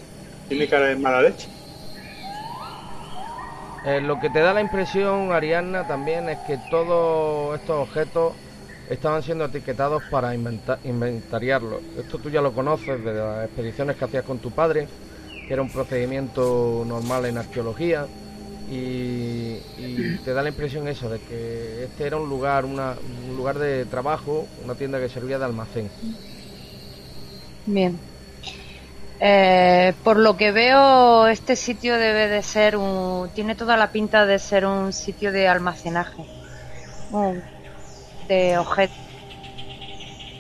Tiene cara de mala leche. Eh, lo que te da la impresión, Ariadna, también es que todos estos objetos estaban siendo etiquetados para inventa- inventariarlos. Esto tú ya lo conoces de las expediciones que hacías con tu padre, que era un procedimiento normal en arqueología. Y, y te da la impresión eso, de que este era un lugar, una- un lugar de trabajo, una tienda que servía de almacén. Bien. Eh, por lo que veo, este sitio debe de ser un. Tiene toda la pinta de ser un sitio de almacenaje. Un- de objetos.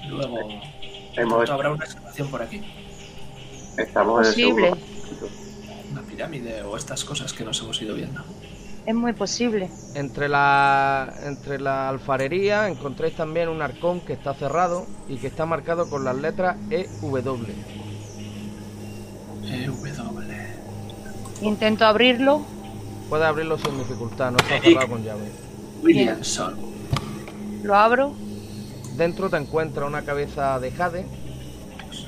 Luego, Hemos, ¿pronto habrá una excavación por aquí? estamos Posible. en el. Una pirámide o estas cosas que nos hemos ido viendo. Es muy posible. Entre la, entre la alfarería encontréis también un arcón que está cerrado y que está marcado con las letras E EW. Eh, W. Intento abrirlo. Puedes abrirlo sin dificultad, no está cerrado con llave. Williamson. Lo abro. Dentro te encuentras una cabeza de jade,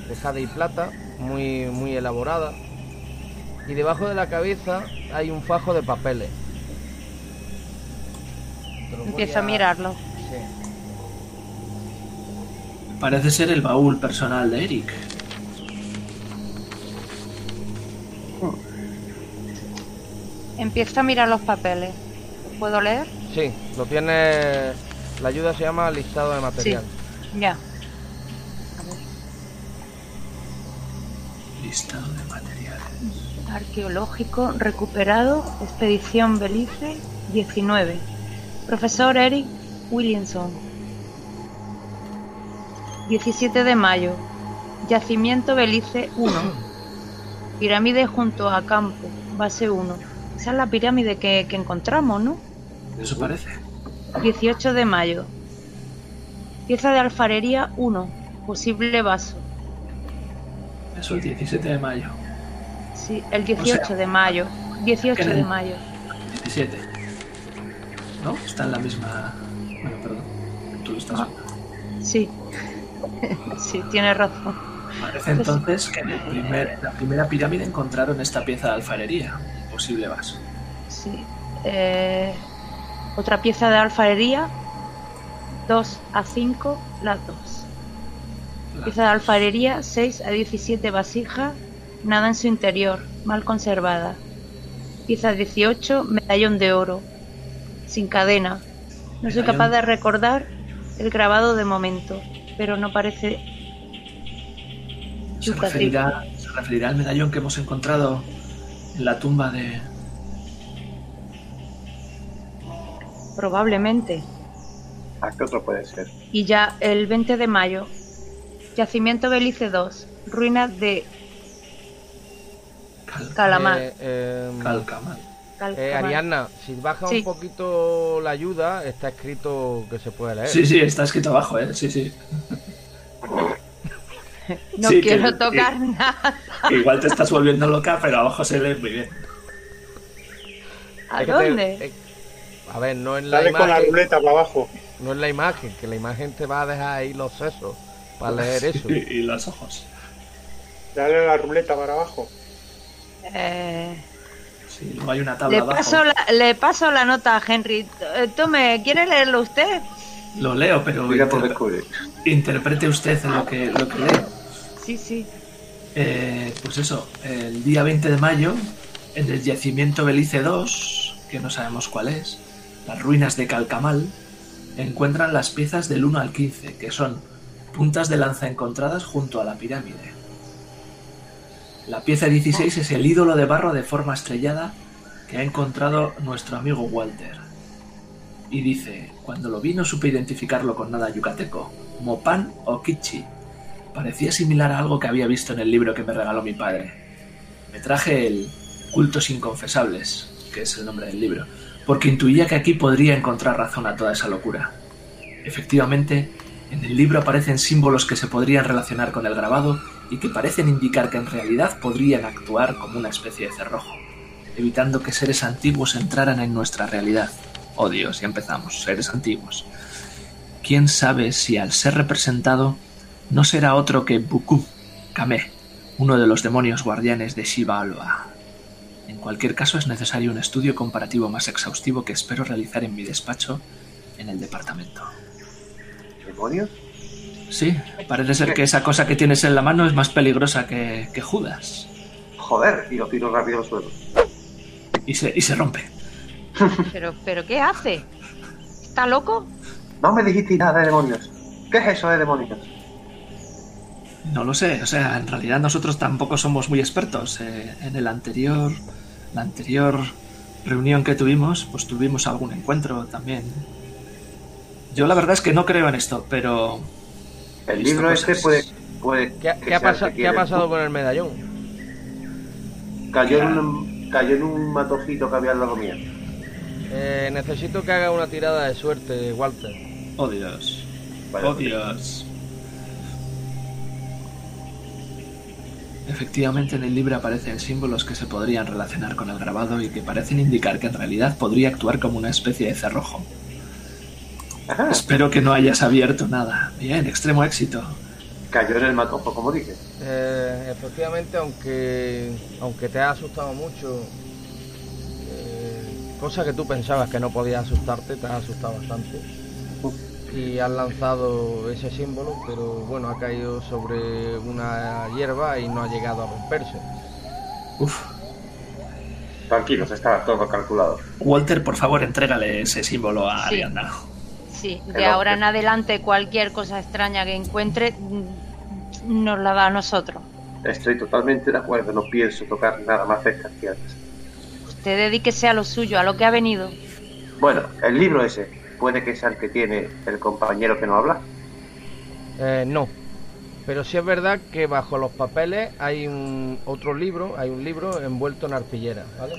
de jade y plata, muy, muy elaborada. Y debajo de la cabeza hay un fajo de papeles. Empiezo a mirarlo. Sí. Parece ser el baúl personal de Eric. Empiezo a mirar los papeles. ¿Puedo leer? Sí, lo tiene. La ayuda se llama listado de material. Ya. Listado de materiales. Arqueológico recuperado, expedición Belice 19. Profesor Eric Williamson. 17 de mayo. Yacimiento Belice 1. Pirámide junto a campo, base 1. Esa es la pirámide que, que encontramos, ¿no? Eso parece. 18 de mayo. Pieza de alfarería 1. Posible vaso. Eso, el 17 de mayo. Sí, el 18 de mayo. 18 de mayo. 17. ¿No? Está en la misma. Bueno, perdón. Tú lo estás Ah. Sí. [LAUGHS] sí, tienes razón. Parece entonces que en el primer, la primera pirámide encontraron esta pieza de alfarería. Posible vaso. Sí. eh, otra pieza de alfarería, 2 a 5, las dos. Pieza de alfarería, 6 a 17 vasijas, nada en su interior, mal conservada. Pieza 18, medallón de oro, sin cadena. No soy capaz de recordar el grabado de momento, pero no parece Se referirá, se referirá al medallón que hemos encontrado en la tumba de. probablemente. ¿A qué otro puede ser? Y ya el 20 de mayo, Yacimiento Belice 2, ruinas de Cal- Calamar. Eh, eh, Calcamal. Cal- eh. Ariadna, si baja Sí. un poquito la ayuda, está escrito que se puede leer. Sí, sí, está escrito abajo, ¿eh? Sí, sí. [LAUGHS] No Sí, quiero que- tocar que- nada. Igual te estás volviendo loca, pero abajo se lee muy bien. ¿A te- dónde? eh, a ver, no es la Dale con la ruleta para abajo. no es la imagen, que la imagen te va a dejar ahí los sesos para [LAUGHS] leer eso. Y, y los ojos. Dale la ruleta para abajo. Eh, Sí, luego hay una tabla le, abajo. paso la, le paso la nota a Henry. Eh, Tome, ¿quiere leerlo usted? Lo leo, pero Mira por interprete usted lo que, lo que lee. Sí, sí. Eh, pues eso, el día 20 de mayo, en el yacimiento Belice 2, que no sabemos cuál es, las ruinas de Calcamal, encuentran las piezas del 1 al 15, que son puntas de lanza encontradas junto a la pirámide. La pieza 16 es el ídolo de barro de forma estrellada que ha encontrado nuestro amigo Walter. Y dice, cuando lo vi no supe identificarlo con nada yucateco, Mopan o Kichi, Parecía similar a algo que había visto en el libro que me regaló mi padre. Me traje el Cultos Inconfesables, que es el nombre del libro, porque intuía que aquí podría encontrar razón a toda esa locura. Efectivamente, en el libro aparecen símbolos que se podrían relacionar con el grabado y que parecen indicar que en realidad podrían actuar como una especie de cerrojo, evitando que seres antiguos entraran en nuestra realidad. Oh Dios, ya empezamos, seres antiguos. ¿Quién sabe si al ser representado no será otro que Buku, Kame, uno de los demonios guardianes de Shiva Alba. En cualquier caso es necesario un estudio comparativo más exhaustivo que espero realizar en mi despacho en el departamento. ¿Demonios? Sí, parece ser que esa cosa que tienes en la mano es más peligrosa que, que Judas. Joder, y lo tiro rápido al suelo. Y se, y se rompe. ¿Pero, pero qué hace? ¿Está loco? No me dijiste nada de demonios. ¿Qué es eso de demonios? No lo sé, o sea, en realidad nosotros tampoco somos muy expertos. Eh, en el anterior, la anterior reunión que tuvimos, pues tuvimos algún encuentro también. Yo la verdad es que no creo en esto, pero El libro este puede. puede ¿Qué, que qué ha, pasa- qué ha pasado con el medallón? Cayó en, un, cayó en un matojito que había al lado mío. Eh, necesito que haga una tirada de suerte, Walter. oh Dios, oh Dios. Efectivamente en el libro aparecen símbolos que se podrían relacionar con el grabado y que parecen indicar que en realidad podría actuar como una especie de cerrojo. Ajá, Espero que no hayas abierto nada. Bien, extremo éxito. cayó en el matojo, como dije. Eh, efectivamente, aunque aunque te ha asustado mucho, eh, cosa que tú pensabas que no podías asustarte, te ha asustado bastante. Y has lanzado ese símbolo, pero bueno, ha caído sobre una hierba y no ha llegado a romperse. Uf. Tranquilos, estaba todo calculado. Walter, por favor, entrégale ese símbolo a Sí. Ariana. Sí, de Pero- ahora en adelante cualquier cosa extraña que encuentre mm, nos la da a nosotros. Estoy totalmente de acuerdo, no pienso tocar nada más de estas tierras. Usted dedíquese a lo suyo, a lo que ha venido. Bueno, el libro ese, puede que sea el que tiene el compañero que no habla. Eh, no. Pero sí es verdad que bajo los papeles hay un otro libro, hay un libro envuelto en arpillera, ¿vale?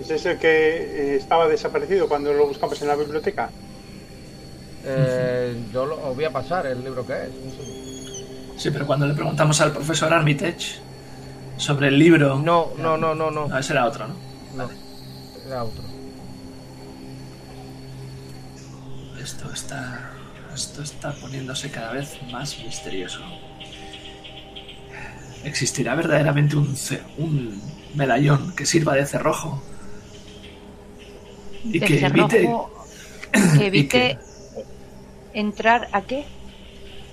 ¿Ese es el que eh, estaba desaparecido cuando lo buscamos en la biblioteca? Eh, yo lo, os voy a pasar el libro que es. Sí, pero cuando le preguntamos al profesor Armitage sobre el libro... No, no, no, no, no. No, ese era otro, ¿no? no. Era otro. Esto está... Esto está poniéndose cada vez más misterioso. ¿Existirá verdaderamente un, un medallón que sirva de cerrojo Y De que evite [CLEARS THROAT] entrar a qué?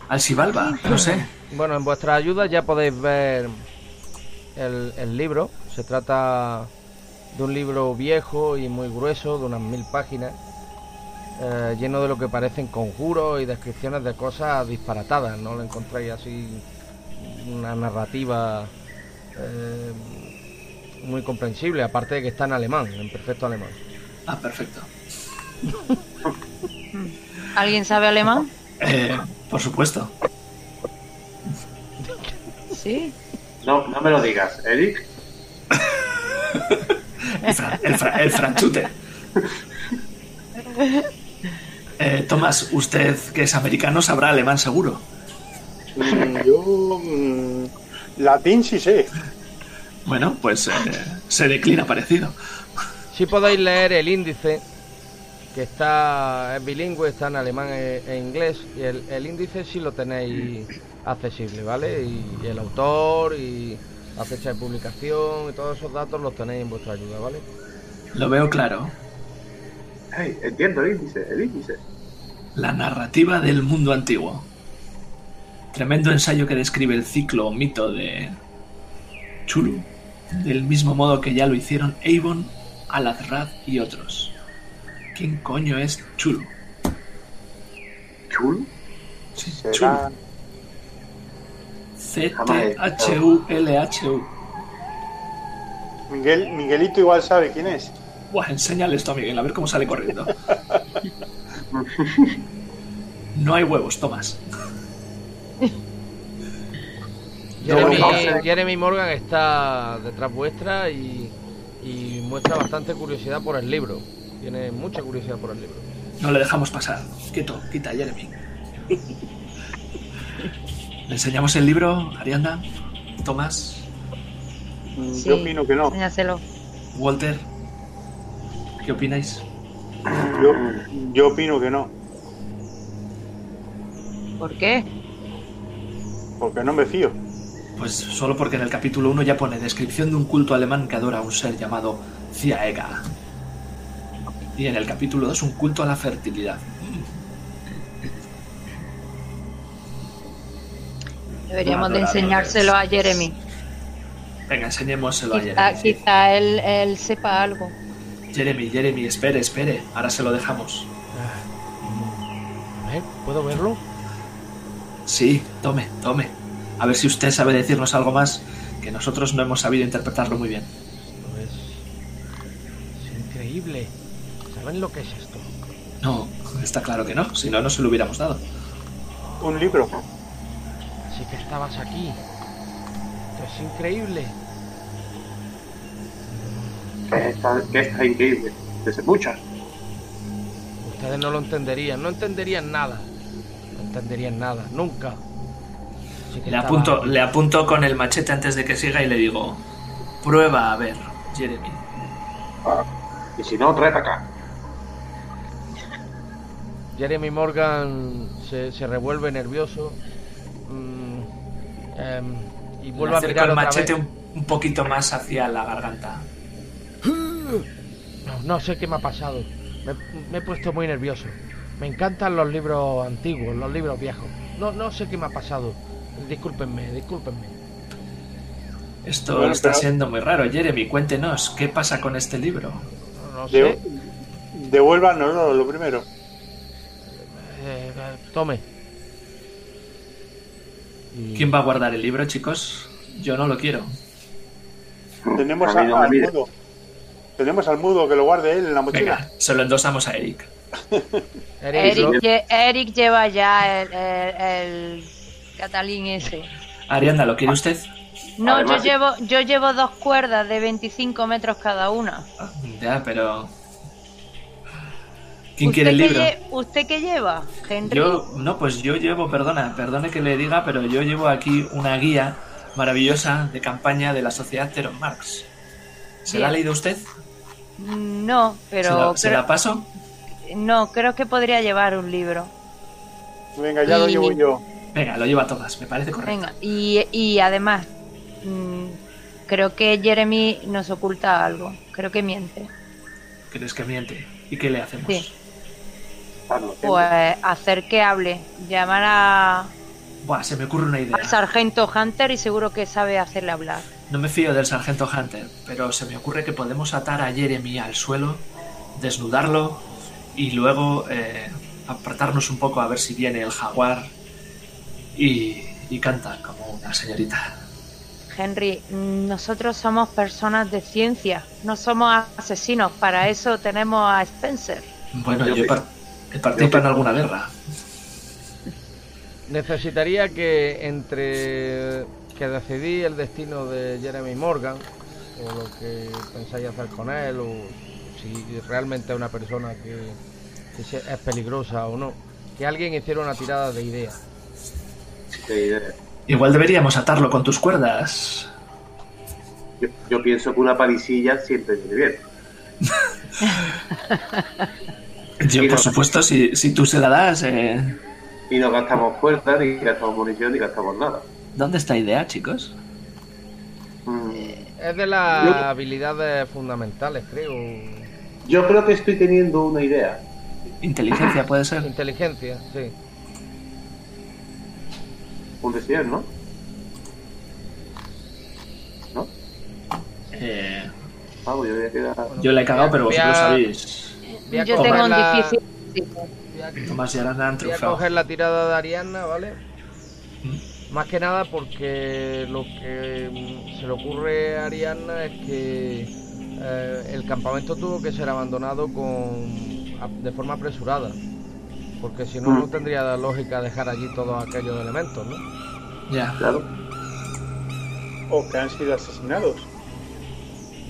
al Sibalba, no sé. Bueno, en vuestra ayuda ya podéis ver el, el libro. Se trata de un libro viejo y muy grueso, de unas mil páginas, eh, lleno de lo que parecen conjuros y descripciones de cosas disparatadas. No lo encontráis así una narrativa eh, muy comprensible, aparte de que está en alemán, en perfecto alemán. Ah, perfecto. [LAUGHS] ¿Alguien sabe alemán? Eh, por supuesto. Sí. No, no me lo digas, Eric. [LAUGHS] El, fra- el, fra- el franchute. [LAUGHS] Eh, Tomás, usted que es americano sabrá alemán seguro. Mm, Yo. mm, latín sí sé. Bueno, pues eh, se declina parecido. Si podéis leer el índice, que está es bilingüe, está en alemán e, e inglés, y el, el índice sí lo tenéis accesible, ¿vale? Y, y el autor y la fecha de publicación y todos esos datos los tenéis en vuestra ayuda, ¿vale? Lo veo claro. Hey, entiendo el índice, el índice. La narrativa del mundo antiguo. Tremendo ensayo que describe el ciclo o mito de Chulu, del mismo modo que ya lo hicieron Avon, Alazrad y otros. ¿Quién coño es Chulu? Chul. Sí, Será. Chulu. C-T-H-U-L-H-U. Miguel, Miguelito igual sabe quién es. Buah, enséñale esto a Miguel, a ver cómo sale corriendo. No hay huevos, Tomás. Jeremy, Morgan está detrás vuestra y, y muestra bastante curiosidad por el libro. Tiene mucha curiosidad por el libro. No le dejamos pasar. Quieto, quita, Jeremy. ¿Le enseñamos el libro, Arianda? Tomás, Mm, Sí. Yo opino que no. Enséñaselo. Walter, ¿qué opináis? Yo, yo opino que no. ¿Por qué? Porque no me fío. Pues solo porque en el capítulo 1 ya pone descripción de un culto alemán que adora a un ser llamado Ziaega. Y en el capítulo 2 un culto a la fertilidad. Deberíamos de enseñárselo a Jeremy. Venga, enseñémoselo a Jeremy. quizá él, él sepa algo. Jeremy, Jeremy, espere, espere. Ahora se lo dejamos. A ver, ¿puedo verlo? Sí, tome, tome. A ver si usted sabe decirnos algo más que nosotros no hemos sabido interpretarlo muy bien. Esto es, es increíble. ¿Saben lo que es esto? No, está claro que no, si no, no se lo hubiéramos dado. Un libro. Así que estabas aquí. Esto es increíble. Que está, que está increíble. Desde muchas. Ustedes no lo entenderían, no entenderían nada. No entenderían nada, nunca. Le apunto, le apunto con el machete antes de que siga y le digo, prueba a ver, Jeremy. Y si no, trae para acá. Jeremy Morgan se, se revuelve nervioso mm, em, y Le vuelve a mirar el otra machete vez. un, un poquito más hacia la garganta. No, no sé qué me ha pasado. Me, me he puesto muy nervioso. Me encantan los libros antiguos, los libros viejos. No, no sé qué me ha pasado. Discúlpenme, discúlpenme. Esto Bueno, está pero- siendo muy raro, Jeremy. Cuéntenos, ¿qué pasa con este libro? No, no sé. De, devuélvanoslo lo primero. Eh, eh, tome. Y- ¿Quién va a guardar el libro, chicos? Yo no lo quiero. Tenemos A a- me al mires. mudo. Tenemos al mudo que lo guarde él en la mochila. Venga, se lo endosamos a Eric. [LAUGHS] Eric, lle- lleva ya el, el, el catalín ese. Arianda, ¿lo quiere usted? No, Además, yo llevo, yo llevo dos cuerdas de 25 metros cada una. Ah, Ya, pero... ¿Quién ¿Usted quiere el libro? ¿Usted qué lleva, Henry? Yo, no, pues yo llevo, perdona, perdone que le diga, pero yo llevo aquí una guía maravillosa de campaña de la sociedad Teron Marx. ¿Se la ha leído usted? No, ¿Se pero la, se la paso? no, creo que podría llevar un libro. Venga, ya lo llevo yo. Venga, lo lleva todas, me parece correcto. Venga, y, y además, mm, creo que Jeremy nos oculta algo. Creo que miente. ¿Crees que miente? ¿Y qué le hacemos? Sí. Hazlo, Pues hacer que hable, llamar a- Buah, se me ocurre una idea. al sargento Hunter y seguro que sabe hacerle hablar. No me fío del sargento Hunter, pero se me ocurre que podemos atar a Jeremy al suelo, desnudarlo y luego eh, apartarnos un poco a ver si viene el jaguar y, y canta como una señorita. Henry, nosotros somos personas de ciencia, no somos asesinos. Para eso tenemos a Spencer. Bueno, Yo yo he, pi- par- he participado en alguna guerra. Necesitaría que entre que decidí el destino de Jeremy Morgan, o lo que pensáis hacer con él, o si realmente es una persona que, es peligrosa o no, que alguien hiciera una tirada de ideas. Eh, Igual deberíamos atarlo con tus cuerdas. yo, yo pienso que una palisilla siempre viene bien. [LAUGHS] Yo, Y por no- supuesto, si, si tú se la das... eh, Y no gastamos fuerza, ni gastamos munición, ni gastamos nada. ¿Dónde está idea, chicos? Mm, Es de las Yo- habilidades fundamentales, creo. Yo creo que estoy teniendo una idea. Inteligencia puede ser. Inteligencia, sí. Un deseo, ¿no? ¿No? Eh, Ah, yo voy a quedar... yo le he cagado, pero Voy a- vosotros sabéis. Voy a Yo coger tengo un la- difícil. voy a- Tomás y Arana han Voy a coger la tirada de Ariadna, ¿vale? Mm. Más que nada porque lo que mm, se le ocurre a Ariadna es que eh, el campamento tuvo que ser abandonado con de forma apresurada. Porque si no, Mm. no tendría lógica dejar allí todos aquellos elementos, ¿no? Ya, Claro. O que han sido asesinados.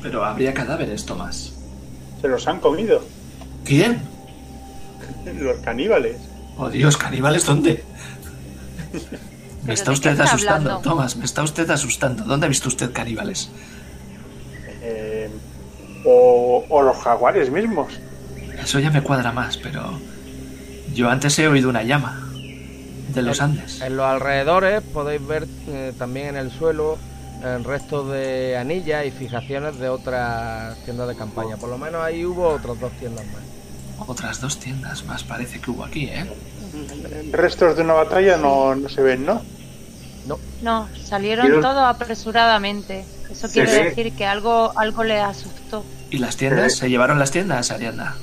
pero habría cadáveres, Tomás. Se los han comido. ¿Quién? Los caníbales. Oh Dios, caníbales, ¿dónde? [LAUGHS] Me ¿Pero está usted asustando, hablando? Tomás, me está usted asustando. ¿Dónde ha visto usted caníbales? Eh, o, o los jaguares mismos. Eso ya me cuadra más, pero yo antes he oído una llama de los En- Andes. En los alrededores podéis ver eh, también en el suelo restos de anillas y fijaciones de otras tiendas de campaña. Por lo menos ahí hubo otras dos tiendas más. Otras dos tiendas más parece que hubo aquí, ¿eh? Restos de una batalla no, no se ven, ¿no? No, salieron Quiero- todos apresuradamente. Eso Se quiere ve- decir que algo, algo les asustó. ¿Y las tiendas? ¿Se llevaron las tiendas, Ariadna?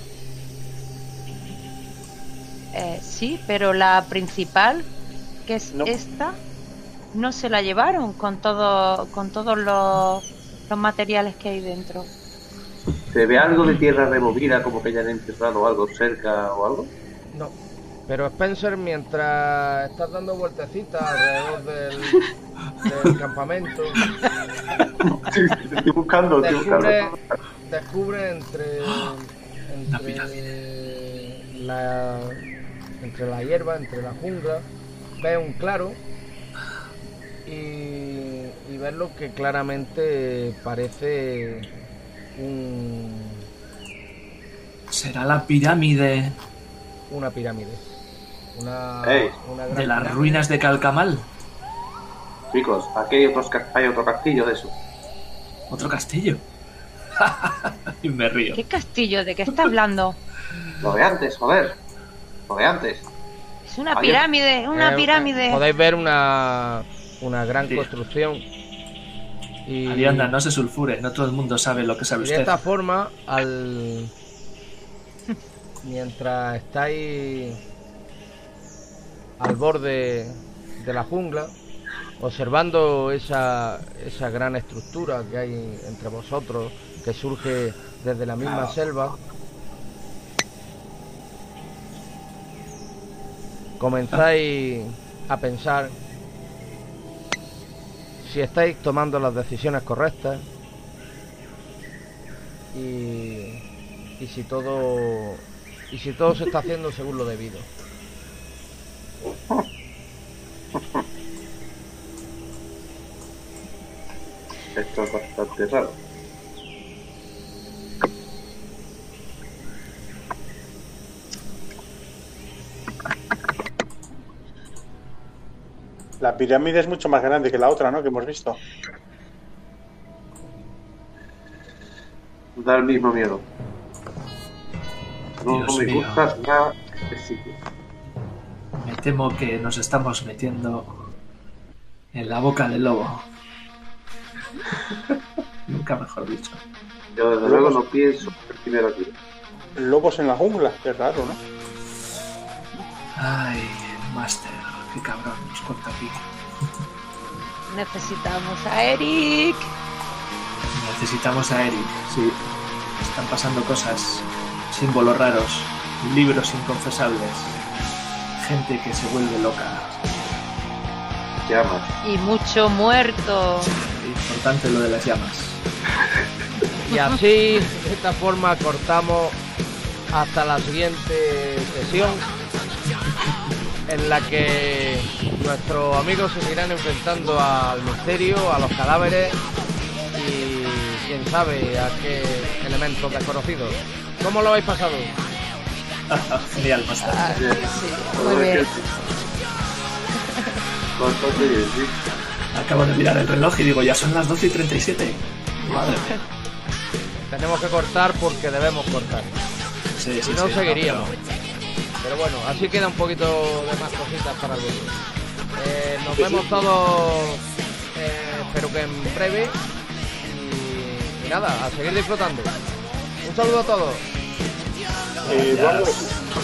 Eh, sí, pero la principal, que es No. esta, no se la llevaron con todo, con todos los, los materiales que hay dentro. ¿Se ve algo de tierra removida, como que hayan enterrado algo cerca o algo? Pero Spencer, mientras estás dando vueltecitas alrededor del, del [LAUGHS] campamento, estoy buscando, estoy buscando. descubre, descubre entre, entre la entre la hierba, entre la jungla, ve un claro y, y ves lo que claramente parece un, ¿Será la pirámide una pirámide. Una, Ey. una gran de las pirámide. ruinas de Calcamal? Chicos, aquí hay, otros, hay otro castillo de eso. ¿Otro castillo? [LAUGHS] y me río. ¿Qué castillo? ¿De qué está hablando? Lo de antes, joder. Lo de antes. Es una pirámide, una Eh, pirámide. Podéis ver una, una gran Sí. construcción. Y, Ariadna, no se sulfure, no todo el mundo sabe lo que sabe y de usted. esta forma, al mientras estáis al borde de la jungla, observando esa, esa gran estructura que hay entre vosotros, que surge desde la misma selva, comenzáis a pensar si estáis tomando las decisiones correctas y, y si todo y si todo se está haciendo según lo debido. [LAUGHS] Esto es bastante raro. La pirámide es mucho más grande que la otra, ¿no? Que hemos visto. Da el mismo miedo. No, Dios me mío. gusta nada este sitio. Me temo que nos estamos metiendo en la boca del lobo. [LAUGHS] Nunca mejor dicho. Yo desde luego no pienso el primero aquí. Lobos en la jungla, qué raro, ¿no? Ay, Master, qué cabrón nos corta aquí. Necesitamos a Eric. Necesitamos a Eric, sí. Están pasando cosas, símbolos raros, libros inconfesables, gente que se vuelve loca. Llamas. Y mucho muerto. Importante lo de las llamas. Y así, de esta forma, cortamos hasta la siguiente sesión en la que nuestros amigos se seguirán enfrentando al misterio, a los cadáveres y quién sabe a qué elementos desconocidos. ¿Cómo lo habéis pasado? [LAUGHS] Genial. Ah, Bien. sí, muy bien. [LAUGHS] Bastante bien, sí. Acabo de mirar el reloj y digo, ya son las 12 y 37. Madre mía. Tenemos que cortar porque debemos cortar. Sí, sí, Si no, sí, seguiríamos. pero- Pero bueno, así queda un poquito de más cositas para el vídeo. Eh, nos vemos todos, eh, espero que en breve. Y, y nada, a seguir disfrutando. Un saludo a todos. Eh, Eduardo,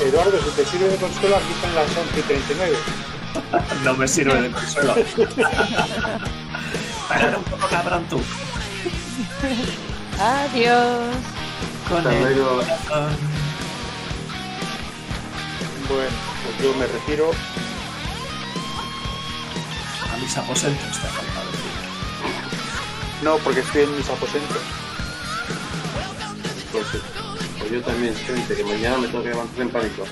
Eduardo, si te sirve de consuelo, aquí son las 11 y 39. [LAUGHS] No me sirve de consuelo. [LAUGHS] Párate un poco cabrón tú. Adiós. Con Hasta el luego. corazón. Bueno, pues yo me retiro. A mis aposentos te decir. No, porque estoy en mis aposentos. Pues, sí. Pues yo también, gente, que mañana me tengo que levantar en pánico.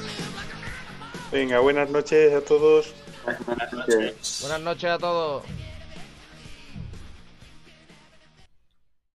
Venga, buenas noches a todos. Buenas noches. Buenas noches a todos.